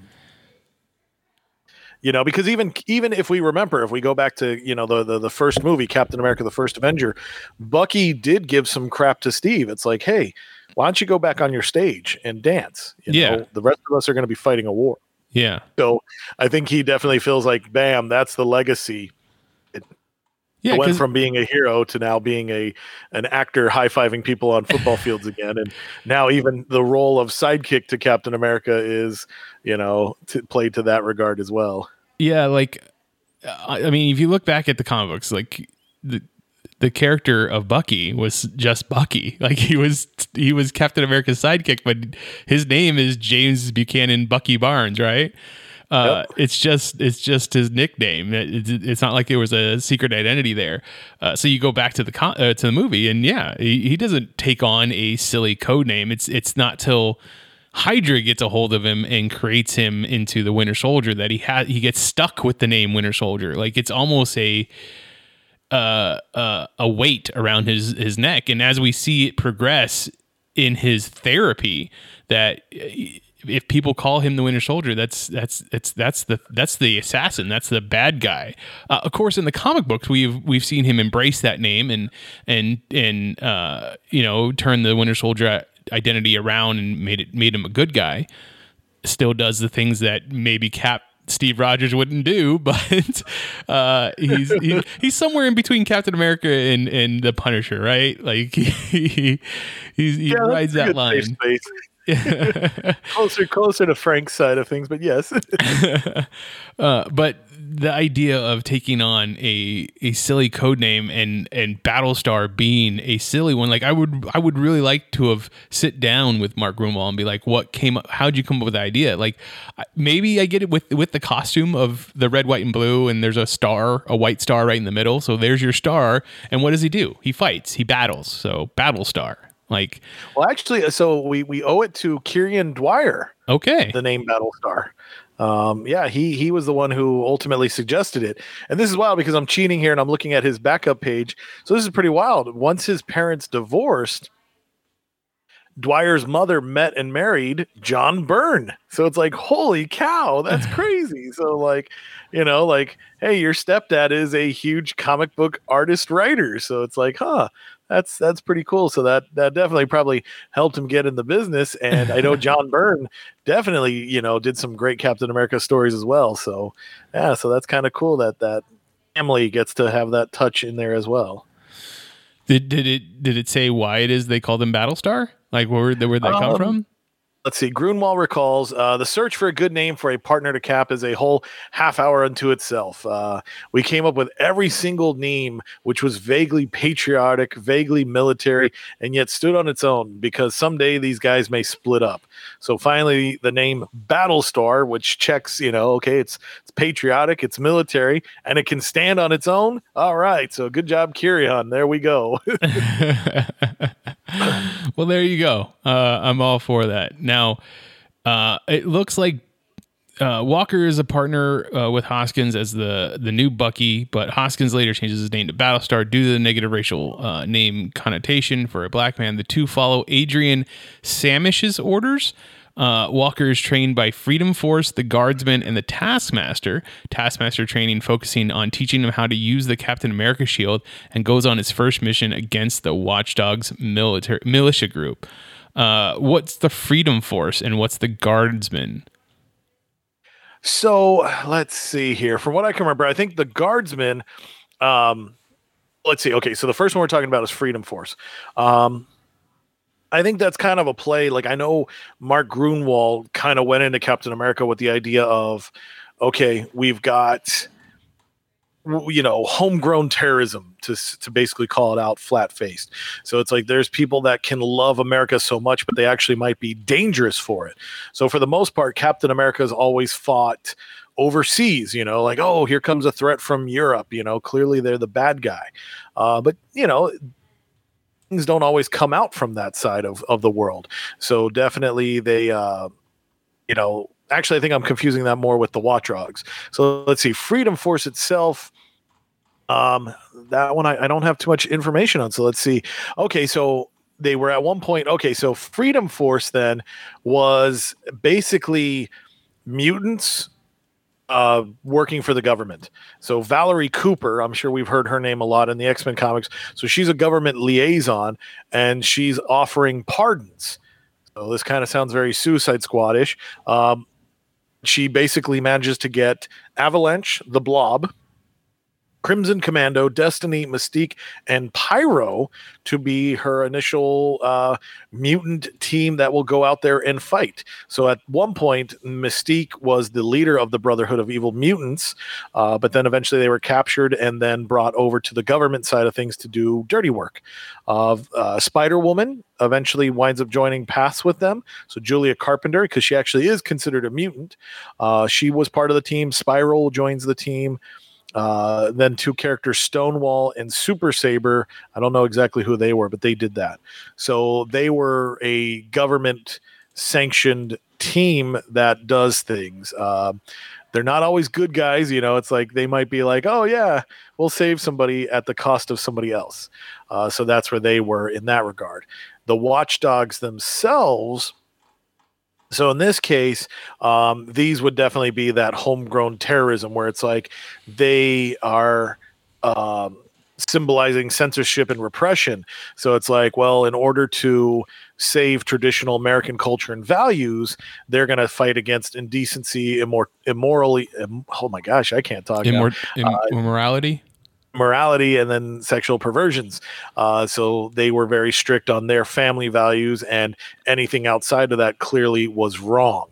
B: you know because even even if we remember if we go back to you know the, the the first movie captain america the first avenger bucky did give some crap to steve. It's like hey why don't you go back on your stage and dance? You
D: yeah.
B: know, the rest of us are going to be fighting a war
D: yeah.
B: So I think he definitely feels like, bam, that's the legacy. It, yeah, went from being a hero to now being a an actor high fiving people on football fields again, and now even the role of sidekick to Captain America is, you know, to, played to that regard as well.
D: Yeah, like I mean, if you look back at the comic books, like the the character of Bucky was just Bucky. Like he was he was Captain America's sidekick, but his name is James Buchanan Bucky Barnes, right? Uh, yep. It's just it's just his nickname. It, it, it's not like there was a secret identity there. Uh, so you go back to the con- uh, to the movie, and yeah, he, he doesn't take on a silly code name. It's it's not till Hydra gets a hold of him and creates him into the Winter Soldier that he had he gets stuck with the name Winter Soldier. Like it's almost a uh, uh, a weight around his his neck, and as we see it progress in his therapy, that if people call him the Winter Soldier, that's that's that's that's the that's the assassin, that's the bad guy. Uh, of course, in the comic books, we've we've seen him embrace that name and and and uh, you know turn the Winter Soldier identity around and made it made him a good guy. Still does the things that maybe Cap Steve Rogers wouldn't do, but uh, he's he, he's somewhere in between Captain America and, and the Punisher, right? Like he he, he yeah, rides that line.
B: closer closer to Frank's side of things, but yes.
D: uh, but the idea of taking on a a silly code name and and Battlestar being a silly one, like I would I would really like to have sit down with Mark Gruenwald and be like, what came up? How'd you come up with the idea? Like maybe I get it with with the costume of the red, white, and blue, and there's a star, a white star right in the middle. So there's your star. And what does he do? He fights. He battles. So Battlestar. Like,
B: well, actually, so we we owe it to Kieron Dwyer.
D: Okay,
B: the name Battlestar. Um, yeah, he he was the one who ultimately suggested it. And this is wild because I'm cheating here and I'm looking at his backup page. So this is pretty wild. Once his parents divorced, Dwyer's mother met and married John Byrne. So it's like, holy cow, that's crazy. so like, you know, like, hey, your stepdad is a huge comic book artist writer. So it's like, huh, that's that's pretty cool. So that that definitely probably helped him get in the business. And I know John Byrne definitely, you know, did some great Captain America stories as well. So yeah, so that's kind of cool that that family gets to have that touch in there as well.
D: Did did it did it say why it is they called him Battlestar? Like where where that um, come from?
B: Let's see. Gruenwald recalls uh, the search for a good name for a partner to Cap is a whole half hour unto itself. Uh, we came up with every single name, which was vaguely patriotic, vaguely military, and yet stood on its own because someday these guys may split up. So finally, the name Battlestar, which checks, you know, okay, it's it's patriotic, it's military, and it can stand on its own. All right. So good job, Kieron. There we go.
D: well, there you go. Uh, I'm all for that. Now, uh, it looks like uh, Walker is a partner uh, with Hoskins as the the new Bucky, but Hoskins later changes his name to Battlestar due to the negative racial uh, name connotation for a black man. The two follow Adrian Samish's orders, uh, Walker is trained by Freedom Force, the Guardsman, and the Taskmaster. Taskmaster training focusing on teaching him how to use the Captain America shield and goes on his first mission against the Watchdogs military militia group. Uh, what's the Freedom Force and what's the Guardsman?
B: So let's see here. From what I can remember, I think the Guardsman. Um, let's see. Okay, so the first one we're talking about is Freedom Force. Um, I think that's kind of a play. Like I know Mark Gruenwald kind of went into Captain America with the idea of, okay, we've got you know homegrown terrorism to to basically call it out flat faced. So it's like there's people that can love America so much, but they actually might be dangerous for it. So for the most part, Captain America has always fought overseas you know like oh here comes a threat from europe you know clearly they're the bad guy uh, but you know things don't always come out from that side of, of the world. So definitely they, uh, you know, actually, I think I'm confusing that more with the Watchdogs. So let's see, Freedom Force itself. Um, that one I, I don't have too much information on. So let's see. Okay, so they were at one point. Okay, so Freedom Force then was basically mutants uh, working for the government. So Valerie Cooper, I'm sure we've heard her name a lot in the X Men comics. So she's a government liaison, and she's offering pardons. So this kind of sounds very Suicide Squadish. Um, she basically manages to get Avalanche, the Blob, Crimson Commando, Destiny, Mystique, and Pyro to be her initial uh, mutant team that will go out there and fight. So at one point, Mystique was the leader of the Brotherhood of Evil Mutants, uh, but then eventually they were captured and then brought over to the government side of things to do dirty work. Uh, uh Spider Woman eventually winds up joining paths with them. So Julia Carpenter, because she actually is considered a mutant, uh, she was part of the team. Spiral joins the team. Uh, then two characters, Stonewall and Super Saber. I don't know exactly who they were, but they did that. So they were a government sanctioned team that does things. Uh, they're not always good guys, you know. It's like they might be like, "Oh yeah, we'll save somebody at the cost of somebody else." Uh, so that's where they were in that regard. The Watchdogs themselves so in this case, um, these would definitely be that homegrown terrorism where it's like they are um, symbolizing censorship and repression. So it's like, well, in order to save traditional American culture and values, they're going to fight against indecency, immor- immorally. Im- oh my gosh, I can't talk.
D: Immor- Im- uh, immorality
B: morality and then sexual perversions. Uh, so they were very strict on their family values, and anything outside of that clearly was wrong.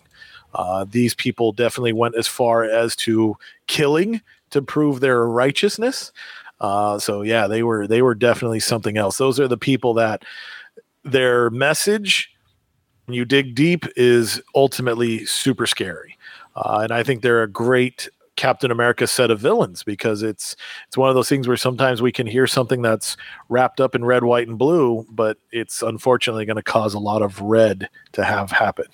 B: Uh, these people definitely went as far as to killing to prove their righteousness. Uh, so yeah, they were they were definitely something else. Those are the people that their message, when you dig deep, is ultimately super scary. Uh, and I think they're a great Captain America set of villains because it's it's one of those things where sometimes we can hear something that's wrapped up in red, white, and blue, but it's unfortunately going to cause a lot of red to have happen.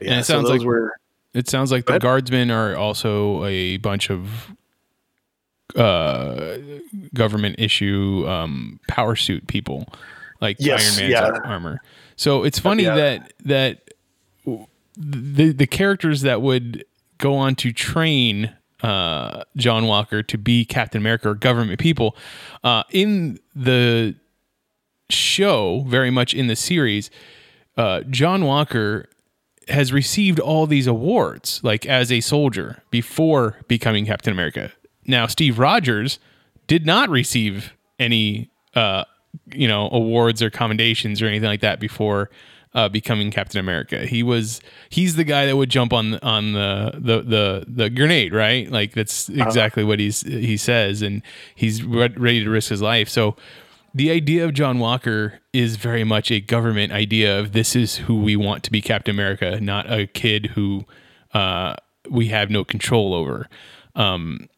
D: Yeah, and it sounds like were, it sounds like the guardsmen are also a bunch of uh, government issue um, power suit people, like yes, Iron Man's yeah. armor. So it's funny yeah. that that the the characters that would go on to train uh, John Walker to be Captain America or government people uh, in the show, very much in the series. Uh, John Walker has received all these awards, like as a soldier, before becoming Captain America. Now, Steve Rogers did not receive any, uh, you know, awards or commendations or anything like that before uh, becoming Captain America. He was he's the guy that would jump on on the the the, the grenade, right? Like that's uh-huh. exactly what he's he says, and he's re- ready to risk his life. So the idea of John Walker is very much a government idea of this is who we want to be Captain America, not a kid who uh, we have no control over. Um,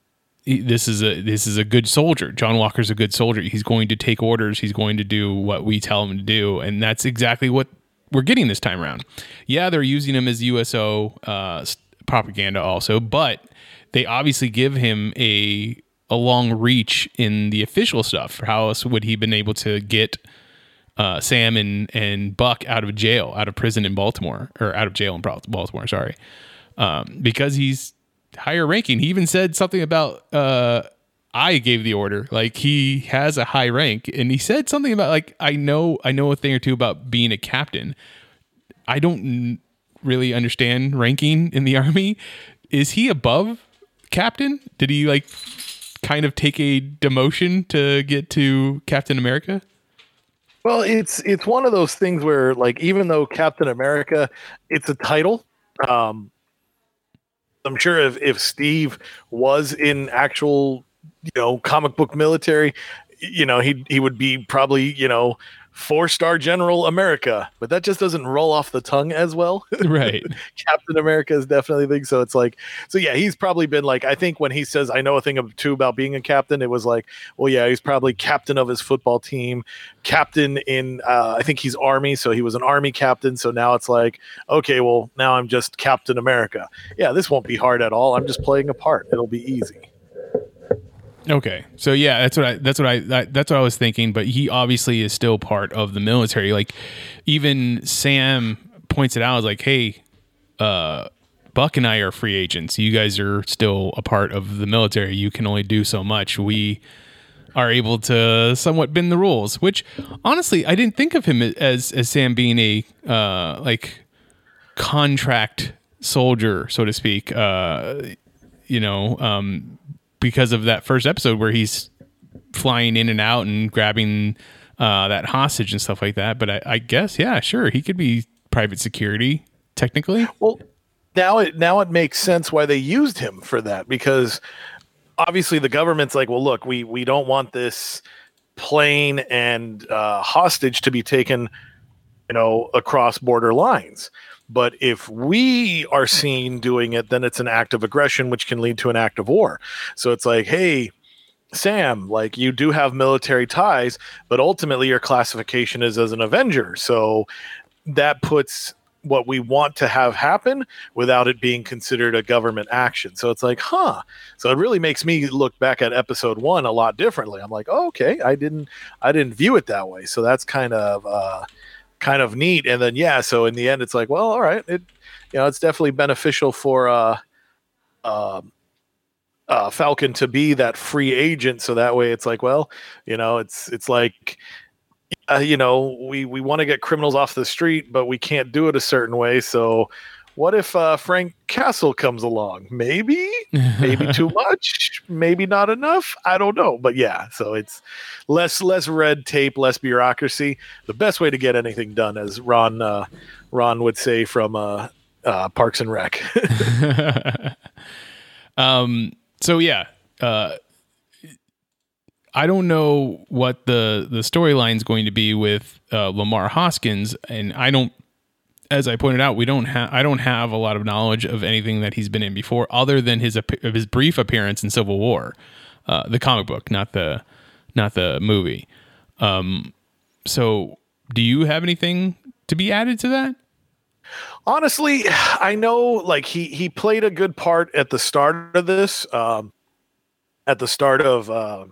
D: this is a this is a good soldier. John Walker's a good soldier. He's going to take orders. He's going to do what we tell him to do, and that's exactly what we're getting this time around. Yeah, they're using him as USO uh, propaganda also, but they obviously give him a a long reach in the official stuff. How else would he been able to get uh, Sam and and Buck out of jail, out of prison in Baltimore, or out of jail in Baltimore? Sorry, um, because he's higher ranking. He even said something about uh, I gave the order. Like he has a high rank, and he said something about like I know I know a thing or two about being a captain. I don't really understand ranking in the army. Is he above captain? Did he like kind of take a demotion to get to Captain America?
B: Well, it's it's one of those things where like even though Captain America, it's a title. Um, I'm sure if if Steve was in actual you know comic book military you know he he would be probably you know four star general America, but that just doesn't roll off the tongue as well.
D: Right.
B: Captain America is definitely a thing. So it's like, so yeah, he's probably been like, I think when he says, I know a thing or two about being a captain, it was like, well, yeah, he's probably captain of his football team, captain in, uh, I think he's army. So he was an army captain. So now it's like, okay, well, now I'm just Captain America. Yeah, this won't be hard at all. I'm just playing a part. It'll be easy.
D: Okay, so yeah, that's what I that's what I that, that's what I was thinking. But he obviously is still part of the military. Like even Sam points it out, is like, hey, uh, Buck and I are free agents. You guys are still a part of the military. You can only do so much. We are able to somewhat bend the rules. Which honestly, I didn't think of him as as Sam being a uh, like contract soldier, so to speak. Uh, you know, um, because of that first episode where he's flying in and out and grabbing uh, that hostage and stuff like that. But I, I, guess, yeah, sure, he could be private security technically.
B: Well, now it now it makes sense why they used him for that because obviously the government's like, well, look, we we don't want this plane and uh, hostage to be taken, you know, across border lines. But if we are seen doing it, then it's an act of aggression, which can lead to an act of war. So it's like, hey, Sam, like you do have military ties, but ultimately your classification is as an Avenger. So that puts what we want to have happen without it being considered a government action. So it's like, huh. So it really makes me look back at episode one a lot differently. I'm like, oh, okay, I didn't I didn't view it that way. So that's kind of uh kind of neat. And then yeah, so in the end, it's like, well, all right, it you know, it's definitely beneficial for uh, uh, uh, Falcon to be that free agent, so that way it's like, well, you know, it's it's like. Uh, you know, we we want to get criminals off the street, but we can't do it a certain way. So, what if uh, Frank Castle comes along? Maybe, maybe too much, maybe not enough. I don't know, but yeah. So it's less less red tape, less bureaucracy. The best way to get anything done, as Ron uh, Ron would say from uh, uh Parks and Rec.
D: um. So yeah. Uh, I don't know what the the storyline is going to be with uh, Lamar Hoskins, and I don't as I pointed out, we don't have I don't have a lot of knowledge of anything that he's been in before, other than his his brief appearance in Civil War, uh, the comic book, not the not the movie. Um, so, do you have anything to be added to that?
B: Honestly, I know like he he played a good part at the start of this, um, at the start of uh,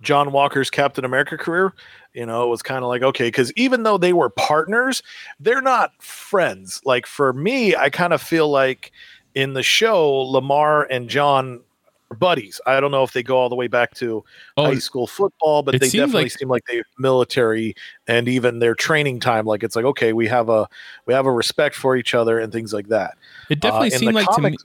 B: John Walker's Captain America career. You know, it was kind of like okay, because even though they were partners, they're not friends. Like for me, I kind of feel like in the show, Lamar and John are buddies. I don't know if they go all the way back to
D: Oh,
B: high school football, but they definitely
D: like-
B: seem like they military and even their training time. Like it's like okay, we have a we have a respect for each other and things like that.
D: It definitely
B: Uh,
D: seemed like to me.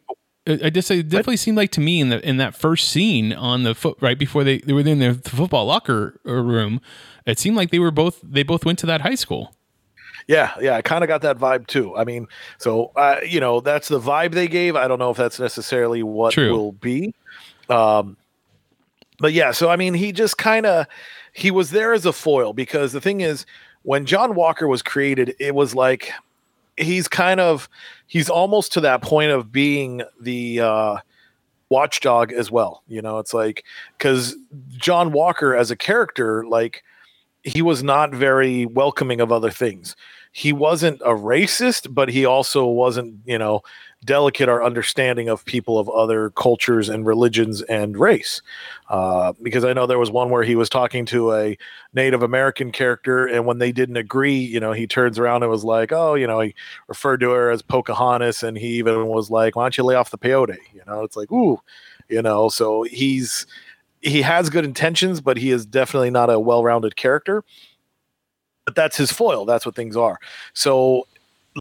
D: I just say it definitely seemed like to me in the in that first scene on the foot right before they, they were in the football locker room, it seemed like they were both they both went to that high school.
B: Yeah, yeah, I kind of got that vibe too. I mean, so uh, you know, that's the vibe they gave. I don't know if that's necessarily what
D: True.
B: will be. Um, but yeah, so I mean, he just kind of he was there as a foil because the thing is, when John Walker was created, it was like he's kind of he's almost to that point of being the uh, watchdog as well. You know, it's like because John Walker as a character, like he was not very welcoming of other things. He wasn't a racist, but he also wasn't, you know, delicate our understanding of people of other cultures and religions and race. Uh, because I know there was one where he was talking to a Native American character, and when they didn't agree, you know, he turns around and was like, "Oh, you know," he referred to her as Pocahontas, and he even was like, "Why don't you lay off the peyote?" You know, it's like, ooh, you know. So he's he has good intentions, but he is definitely not a well-rounded character. But that's his foil. That's what things are. So,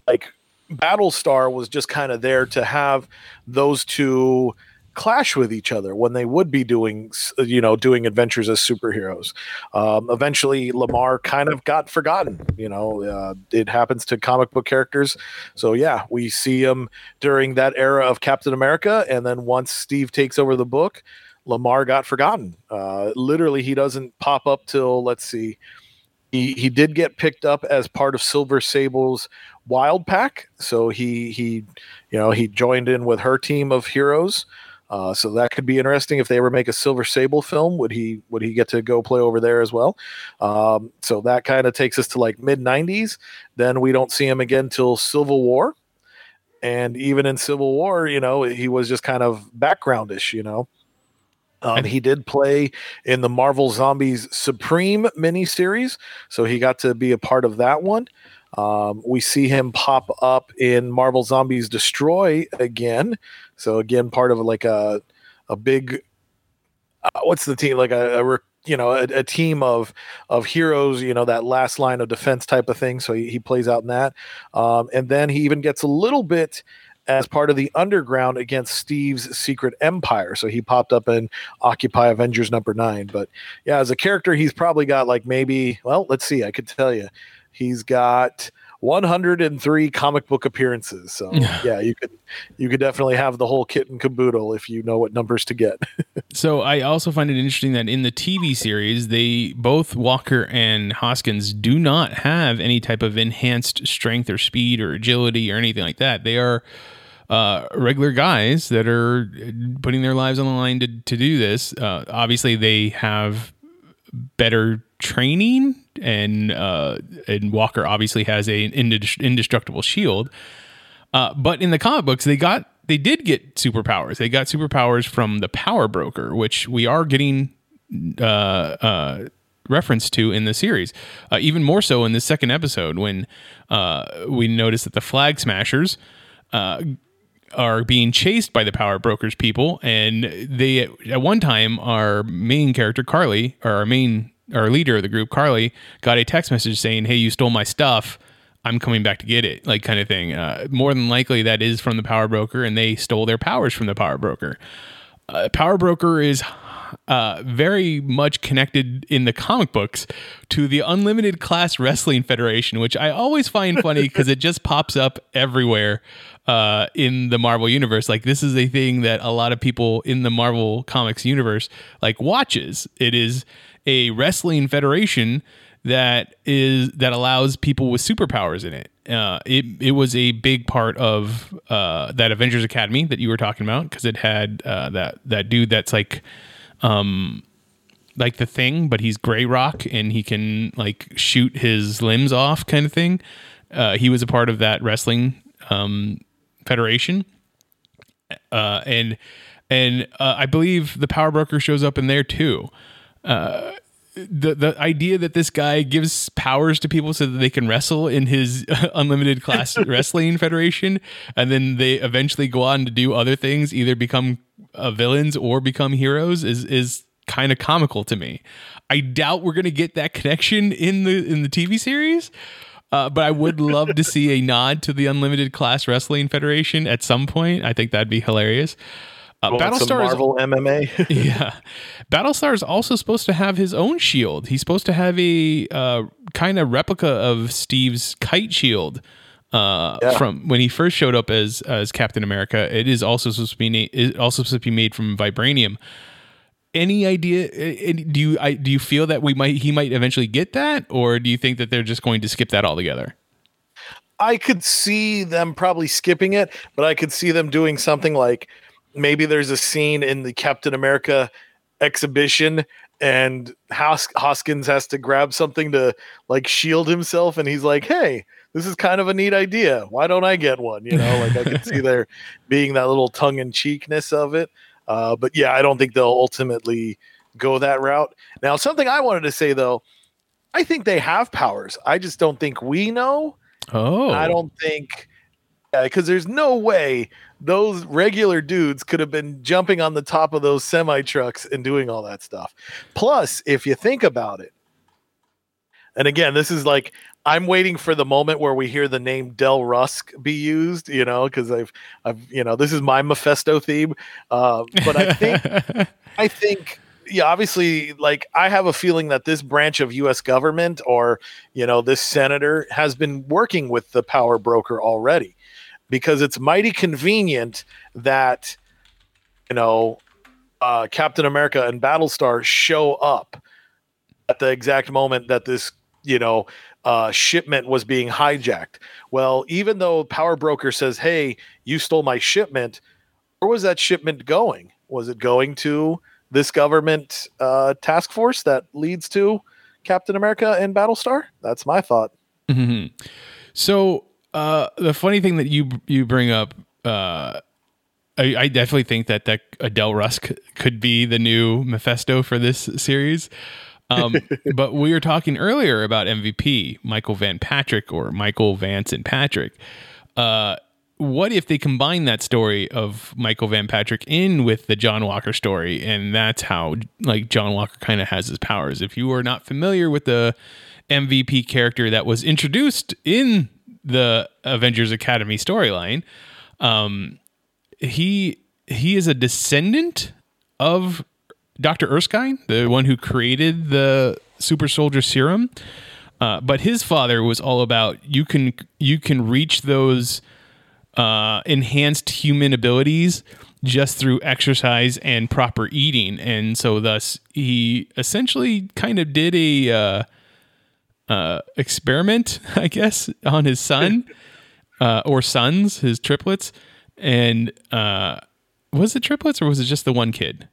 B: like, Battlestar was just kind of there to have those two clash with each other when they would be doing, you know, doing adventures as superheroes. Um, eventually, Lamar kind of got forgotten. You know, uh, it happens to comic book characters. So yeah, we see him during that era of Captain America, and then once Steve takes over the book, Lamar got forgotten. Uh, literally, he doesn't pop up till let's see. He he did get picked up as part of Silver Sable's Wild Pack, so he he you know he joined in with her team of heroes. Uh, so that could be interesting if they ever make a Silver Sable film. Would he would he get to go play over there as well? Um, so that kind of takes us to like mid '90s. Then we don't see him again till Civil War, and even in Civil War, you know, he was just kind of backgroundish, you know. Um, he did play in the Marvel Zombies Supreme miniseries, so he got to be a part of that one. Um, we see him pop up in Marvel Zombies Destroy again, so again, part of like a a big uh, what's the team like a, a you know a, a team of of heroes you know that last line of defense type of thing. So he, he plays out in that. Um, and then he even gets a little bit as part of the underground against steve's secret empire. So he popped up in occupy avengers number nine. But yeah as a character he's probably got like maybe well let's see. I could tell you he's got 103 comic book appearances so yeah you could you could definitely have the whole kit and caboodle if you know what numbers to get
D: So I also find it interesting that in the TV series, they both Walker and Hoskins do not have any type of enhanced strength or speed or agility or anything like that. They are uh, regular guys that are putting their lives on the line to, to do this. Uh, obviously, they have better training, and uh, and Walker obviously has a indestructible shield. Uh, but in the comic books, they got they did get superpowers. They got superpowers from the Power Broker, which we are getting uh, uh, reference to in the series. Uh, even more so in the second episode when uh, we notice that the Flag Smashers uh, are being chased by the Power Brokers people, and they at one time our main character Karli, or our main our leader of the group Karli, got a text message saying, "Hey, you stole my stuff." I'm coming back to get it, like kind of thing. Uh, more than likely, that is from the power broker, and they stole their powers from the power broker. Uh, power broker is uh, very much connected in the comic books to the Unlimited Class Wrestling Federation, which I always find funny because it just pops up everywhere uh, in the Marvel universe. Like this is a thing that a lot of people in the Marvel comics universe like watches. It is a wrestling federation that is that allows people with superpowers in it. Uh, it it was a big part of uh, that Avengers Academy that you were talking about because it had uh, that that dude that's like, um, like the thing, but he's Gray Rock and he can like shoot his limbs off, kind of thing. Uh, he was a part of that wrestling um, federation, uh, and and uh, I believe the Power Broker shows up in there too. Uh, the the idea that this guy gives powers to people so that they can wrestle in his unlimited class wrestling federation, and then they eventually go on to do other things, either become uh, villains or become heroes, is is kind of comical to me. I doubt we're gonna get that connection in the in the TV series. Uh, but I would love to see a nod to the Unlimited Class Wrestling Federation at some point. I think that'd be hilarious. Uh,
B: Well,
D: Battlestar is
B: Marvel MMA.
D: yeah. Battlestar is also supposed to have his own shield. He's supposed to have a uh, kind of replica of Steve's kite shield uh,
B: Yeah.
D: from when he first showed up as as Captain America. It is also supposed to be na- it also supposed to be made from vibranium. Any idea? Do you I, do you feel that we might he might eventually get that, or do you think that they're just going to skip that altogether?
B: I could see them probably skipping it, but I could see them doing something like maybe there's a scene in the Captain America exhibition and Hos- Hoskins has to grab something to like shield himself and he's like, "Hey, this is kind of a neat idea. Why don't I get one?" You know, like I can see there being that little tongue in cheekness of it. Uh, but yeah, I don't think they'll ultimately go that route. Now, something I wanted to say though, I think they have powers. I just don't think we know.
D: Oh,
B: I don't think because there's no way those regular dudes could have been jumping on the top of those semi trucks and doing all that stuff. Plus, if you think about it, and again, this is like I'm waiting for the moment where we hear the name Dell Rusk be used, you know, because I've, I've, you know, this is my Mephisto theme. Uh, but I think I think, yeah, obviously, like I have a feeling that this branch of U.S. government or you know this senator has been working with the power broker already, because it's mighty convenient that you know uh, Captain America and Battlestar show up at the exact moment that this you know uh, shipment was being hijacked. Well, even though Power Broker says, "Hey, you stole my shipment," where was that shipment going? Was it going to this government uh, task force that leads to Captain America and Battlestar? That's my thought.
D: Mhm. So uh, the funny thing that you you bring up, uh, I, I definitely think that that Adele Rusk could be the new Mephisto for this series. Um, but we were talking earlier about MVP Michael Van Patrick or Michael Vance and Patrick. Uh, what if they combine that story of Michael Van Patrick in with the John Walker story, and that's how like John Walker kind of has his powers. If you are not familiar with the MVP character that was introduced in the Avengers Academy storyline, um, he he is a descendant of Dr. Erskine, the one who created the super soldier serum. Uh, but his father was all about you can you can reach those uh, enhanced human abilities just through exercise and proper eating, and so thus he essentially kind of did a uh, experiment, I guess, on his son uh, or sons, his triplets, and uh, was it triplets or was it just the one kid?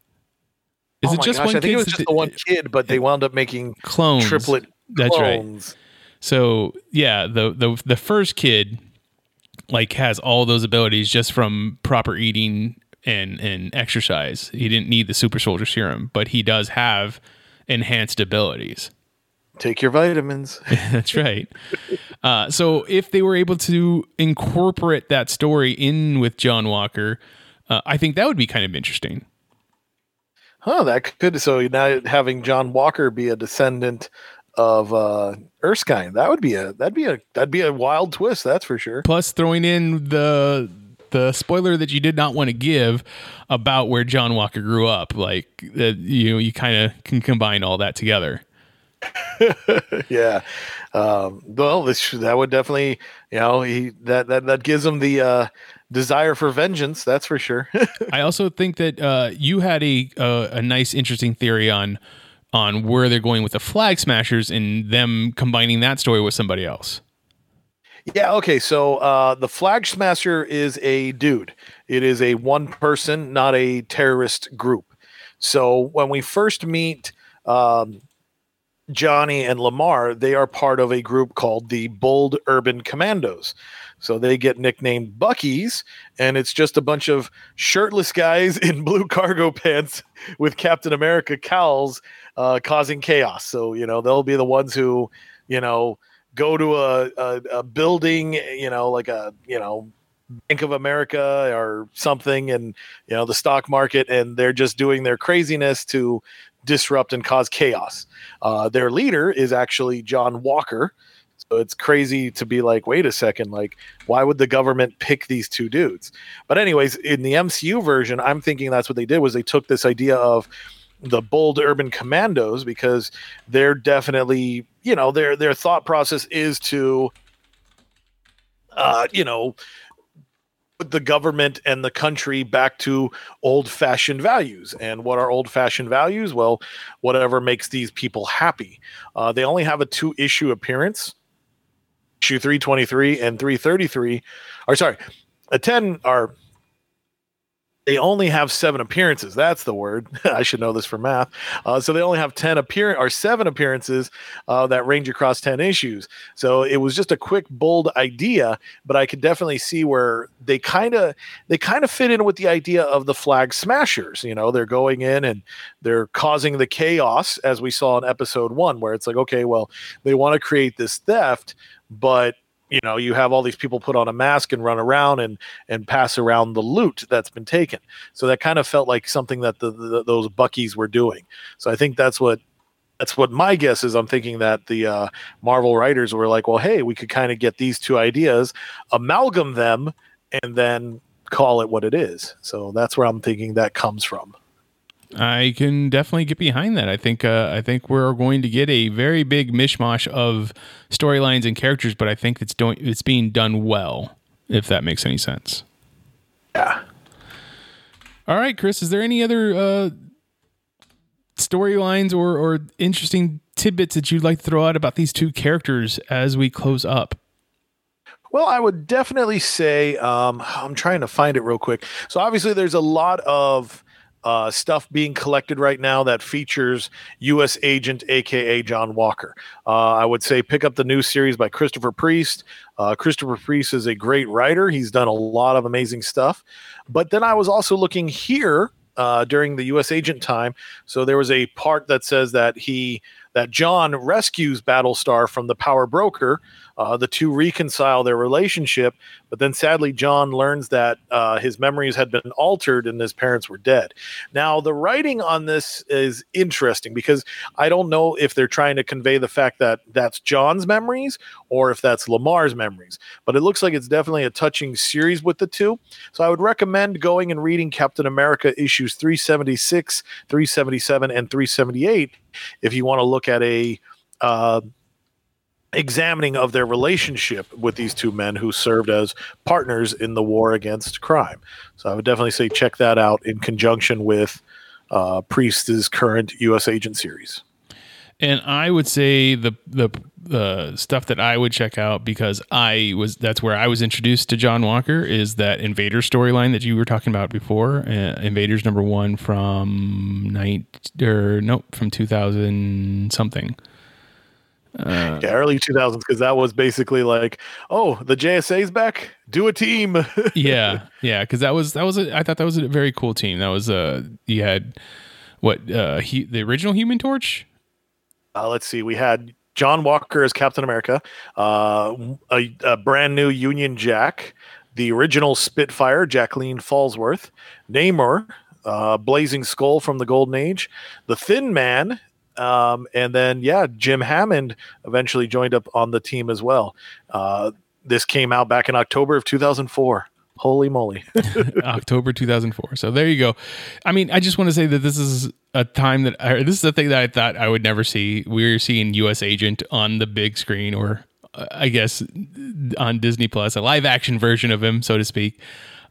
D: Is
B: oh
D: it just
B: gosh,
D: one
B: I think it was just the one kid, but they wound up making
D: clones
B: triplet
D: That's right.
B: clones.
D: So yeah, the the the first kid like has all those abilities just from proper eating and and exercise. He didn't need the super soldier serum, but he does have enhanced abilities.
B: Take your vitamins.
D: That's right. Uh, so if they were able to incorporate that story in with John Walker, uh, I think that would be kind of interesting.
B: Huh, that could so now having John Walker be a descendant of uh Erskine, that would be a that'd be a that'd be a wild twist, that's for sure.
D: Plus throwing in the the spoiler that you did not want to give about where John Walker grew up, like uh, you you kind of can combine all that together.
B: yeah. Um well this that would definitely you know he that that, that gives him the uh desire for vengeance, that's for sure.
D: I also think that uh, you had a uh, a nice, interesting theory on on where they're going with the Flag Smashers and them combining that story with somebody else.
B: Yeah, okay. So uh, the Flag Smasher is a dude. It is a one person, not a terrorist group. So when we first meet um, Johnny and Lamar, they are part of a group called the Bold Urban Commandos. So they get nicknamed Buckies, and it's just a bunch of shirtless guys in blue cargo pants with Captain America cowls uh, causing chaos. So, you know, they'll be the ones who, you know, go to a, a, a building, you know, like a, you know, Bank of America or something, and you know the stock market, and they're just doing their craziness to disrupt and cause chaos. Uh, their leader is actually John Walker. So it's crazy to be like, wait a second, like, why would the government pick these two dudes? But anyways, in the MCU version, I'm thinking that's what they did was they took this idea of the bold urban commandos because they're definitely, you know, their their thought process is to uh, you know, put the government and the country back to old fashioned values. And what are old fashioned values? Well, whatever makes these people happy. Uh, they only have a two issue appearance, issue 323 and 333. Or sorry, a 10 are they only have seven appearances. That's the word. I should know this for math. Uh, so they only have ten appear or seven appearances uh, that range across ten issues. So it was just a quick, bold idea, but I could definitely see where they kind of they kind of fit in with the idea of the flag smashers. You know, they're going in and they're causing the chaos, as we saw in episode one, where it's like, okay, well, they want to create this theft, but you know you have all these people put on a mask and run around and and pass around the loot that's been taken. So that kind of felt like something that the, the those buckies were doing. So i think that's what that's what my guess is. I'm thinking that the uh, marvel writers were like well hey we could kind of get these two ideas amalgam them and then call it what it is. So that's where i'm thinking that comes from
D: I can definitely get behind that. I think uh, I think we're going to get a very big mishmash of storylines and characters, but I think it's doing it's being done well. If that makes any sense.
B: Yeah.
D: All right, Chris. Is there any other uh, storylines or or interesting tidbits that you'd like to throw out about these two characters as we close up?
B: Well, I would definitely say um, I'm trying to find it real quick. So obviously, there's a lot of uh, stuff being collected right now that features U.S. Agent, aka John Walker. Uh, I would say pick up the new series by Christopher Priest. Uh, Christopher Priest is a great writer. He's done a lot of amazing stuff. But then I was also looking here uh, during the U.S. Agent time. So there was a part that says that he that John rescues Battlestar from the Power Broker. Uh, the two reconcile their relationship, but then sadly, John learns that uh, his memories had been altered and his parents were dead. Now, the writing on this is interesting because I don't know if they're trying to convey the fact that that's John's memories or if that's Lamar's memories, but it looks like it's definitely a touching series with the two. So I would recommend going and reading Captain America issues 376, 377, and 378 if you want to look at a uh, examining of their relationship with these two men who served as partners in the war against crime. So I would definitely say check that out in conjunction with uh, Priest's current U.S. Agent series.
D: And I would say the the the stuff that I would check out because I was that's where I was introduced to John Walker is that Invader storyline that you were talking about before. Uh, Invaders number one from night or nope from two thousand something.
B: Uh, yeah, early 2000s because that was basically like, oh, the JSA's back, do a team.
D: yeah, yeah, because that was that was a, I thought that was a very cool team. That was uh you had what uh he, the original Human Torch.
B: Uh, let's see, we had John Walker as Captain America, uh, a, a brand new Union Jack, the original Spitfire, Jacqueline Fallsworth, Namor, uh, Blazing Skull from the Golden Age, the Thin Man, um, and then, yeah, Jim Hammond eventually joined up on the team as well. Uh, this came out back in October of 2004. Holy moly.
D: October 2004. So there you go. I mean, I just want to say that this is a time that I, this is a thing that I thought I would never see. We're seeing US Agent on the big screen or uh, I guess on Disney Plus, a live action version of him, so to speak.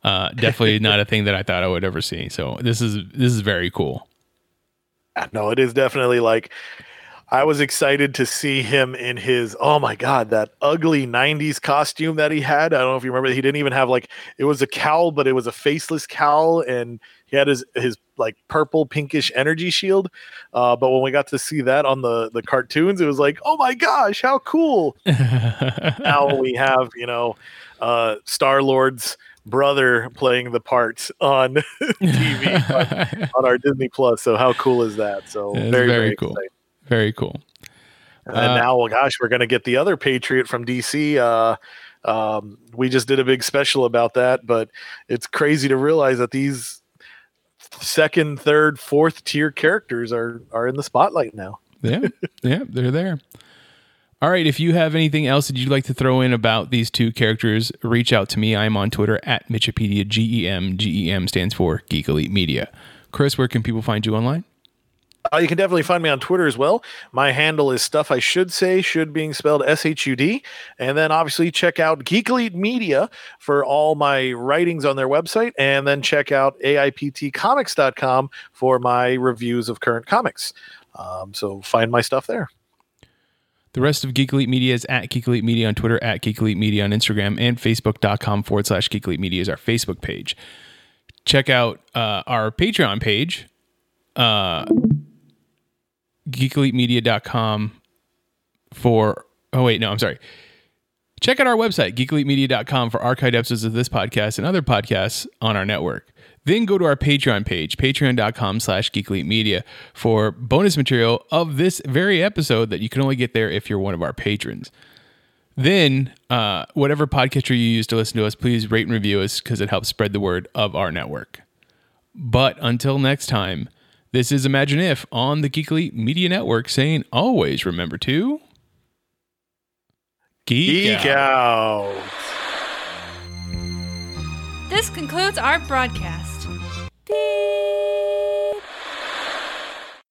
D: Uh, definitely not a thing that I thought I would ever see. So this is this is very cool.
B: No, it is definitely like I was excited to see him in his oh my god that ugly 90s costume that he had. I don't know if you remember he didn't even have like it was a cowl but it was a faceless cowl and he had his his like purple pinkish energy shield. Uh, but when we got to see that on the the cartoons it was like, "Oh my gosh, how cool." now we have, you know, uh Star-Lord's brother playing the part on TV on, on, our Disney Plus. So how cool is that? So
D: very, very, very cool. Exciting. Very cool.
B: And uh, now, well, gosh, we're going to get the other Patriot from DC. Uh, um, we just did a big special about that, but it's crazy to realize that these second, third, fourth tier characters are are in the spotlight now.
D: yeah, yeah, they're there. All right, if you have anything else that you'd like to throw in about these two characters, reach out to me. I'm on Twitter at Mitchipedia. G E M G E M stands for Geek Elite Media. Chris, where can people find you online?
B: Uh, you can definitely find me on Twitter as well. My handle is stuff I should say, should being spelled S H U D. And then obviously check out Geek Elite Media for all my writings on their website. And then check out AIPTcomics.com for my reviews of current comics. Um, so find my stuff there.
D: The rest of Geek Elite Media is at Geek Elite Media on Twitter, at Geek Elite Media on Instagram, and Facebook.com forward slash Geek Elite Media is our Facebook page. Check out uh, our Patreon page. Uh, geekelitemedia.com for oh wait no i'm sorry check out our website geekelitemedia.com for archived episodes of this podcast and other podcasts on our network then go to our patreon page patreon.com slash geekelitemedia for bonus material of this very episode that you can only get there if you're one of our patrons then uh, whatever podcaster you use to listen to us please rate and review us because it helps spread the word of our network but until next time this is Imagine If on the Geek Elite Media Network saying always remember to
B: geek, geek out. out.
A: This concludes our broadcast. Beep.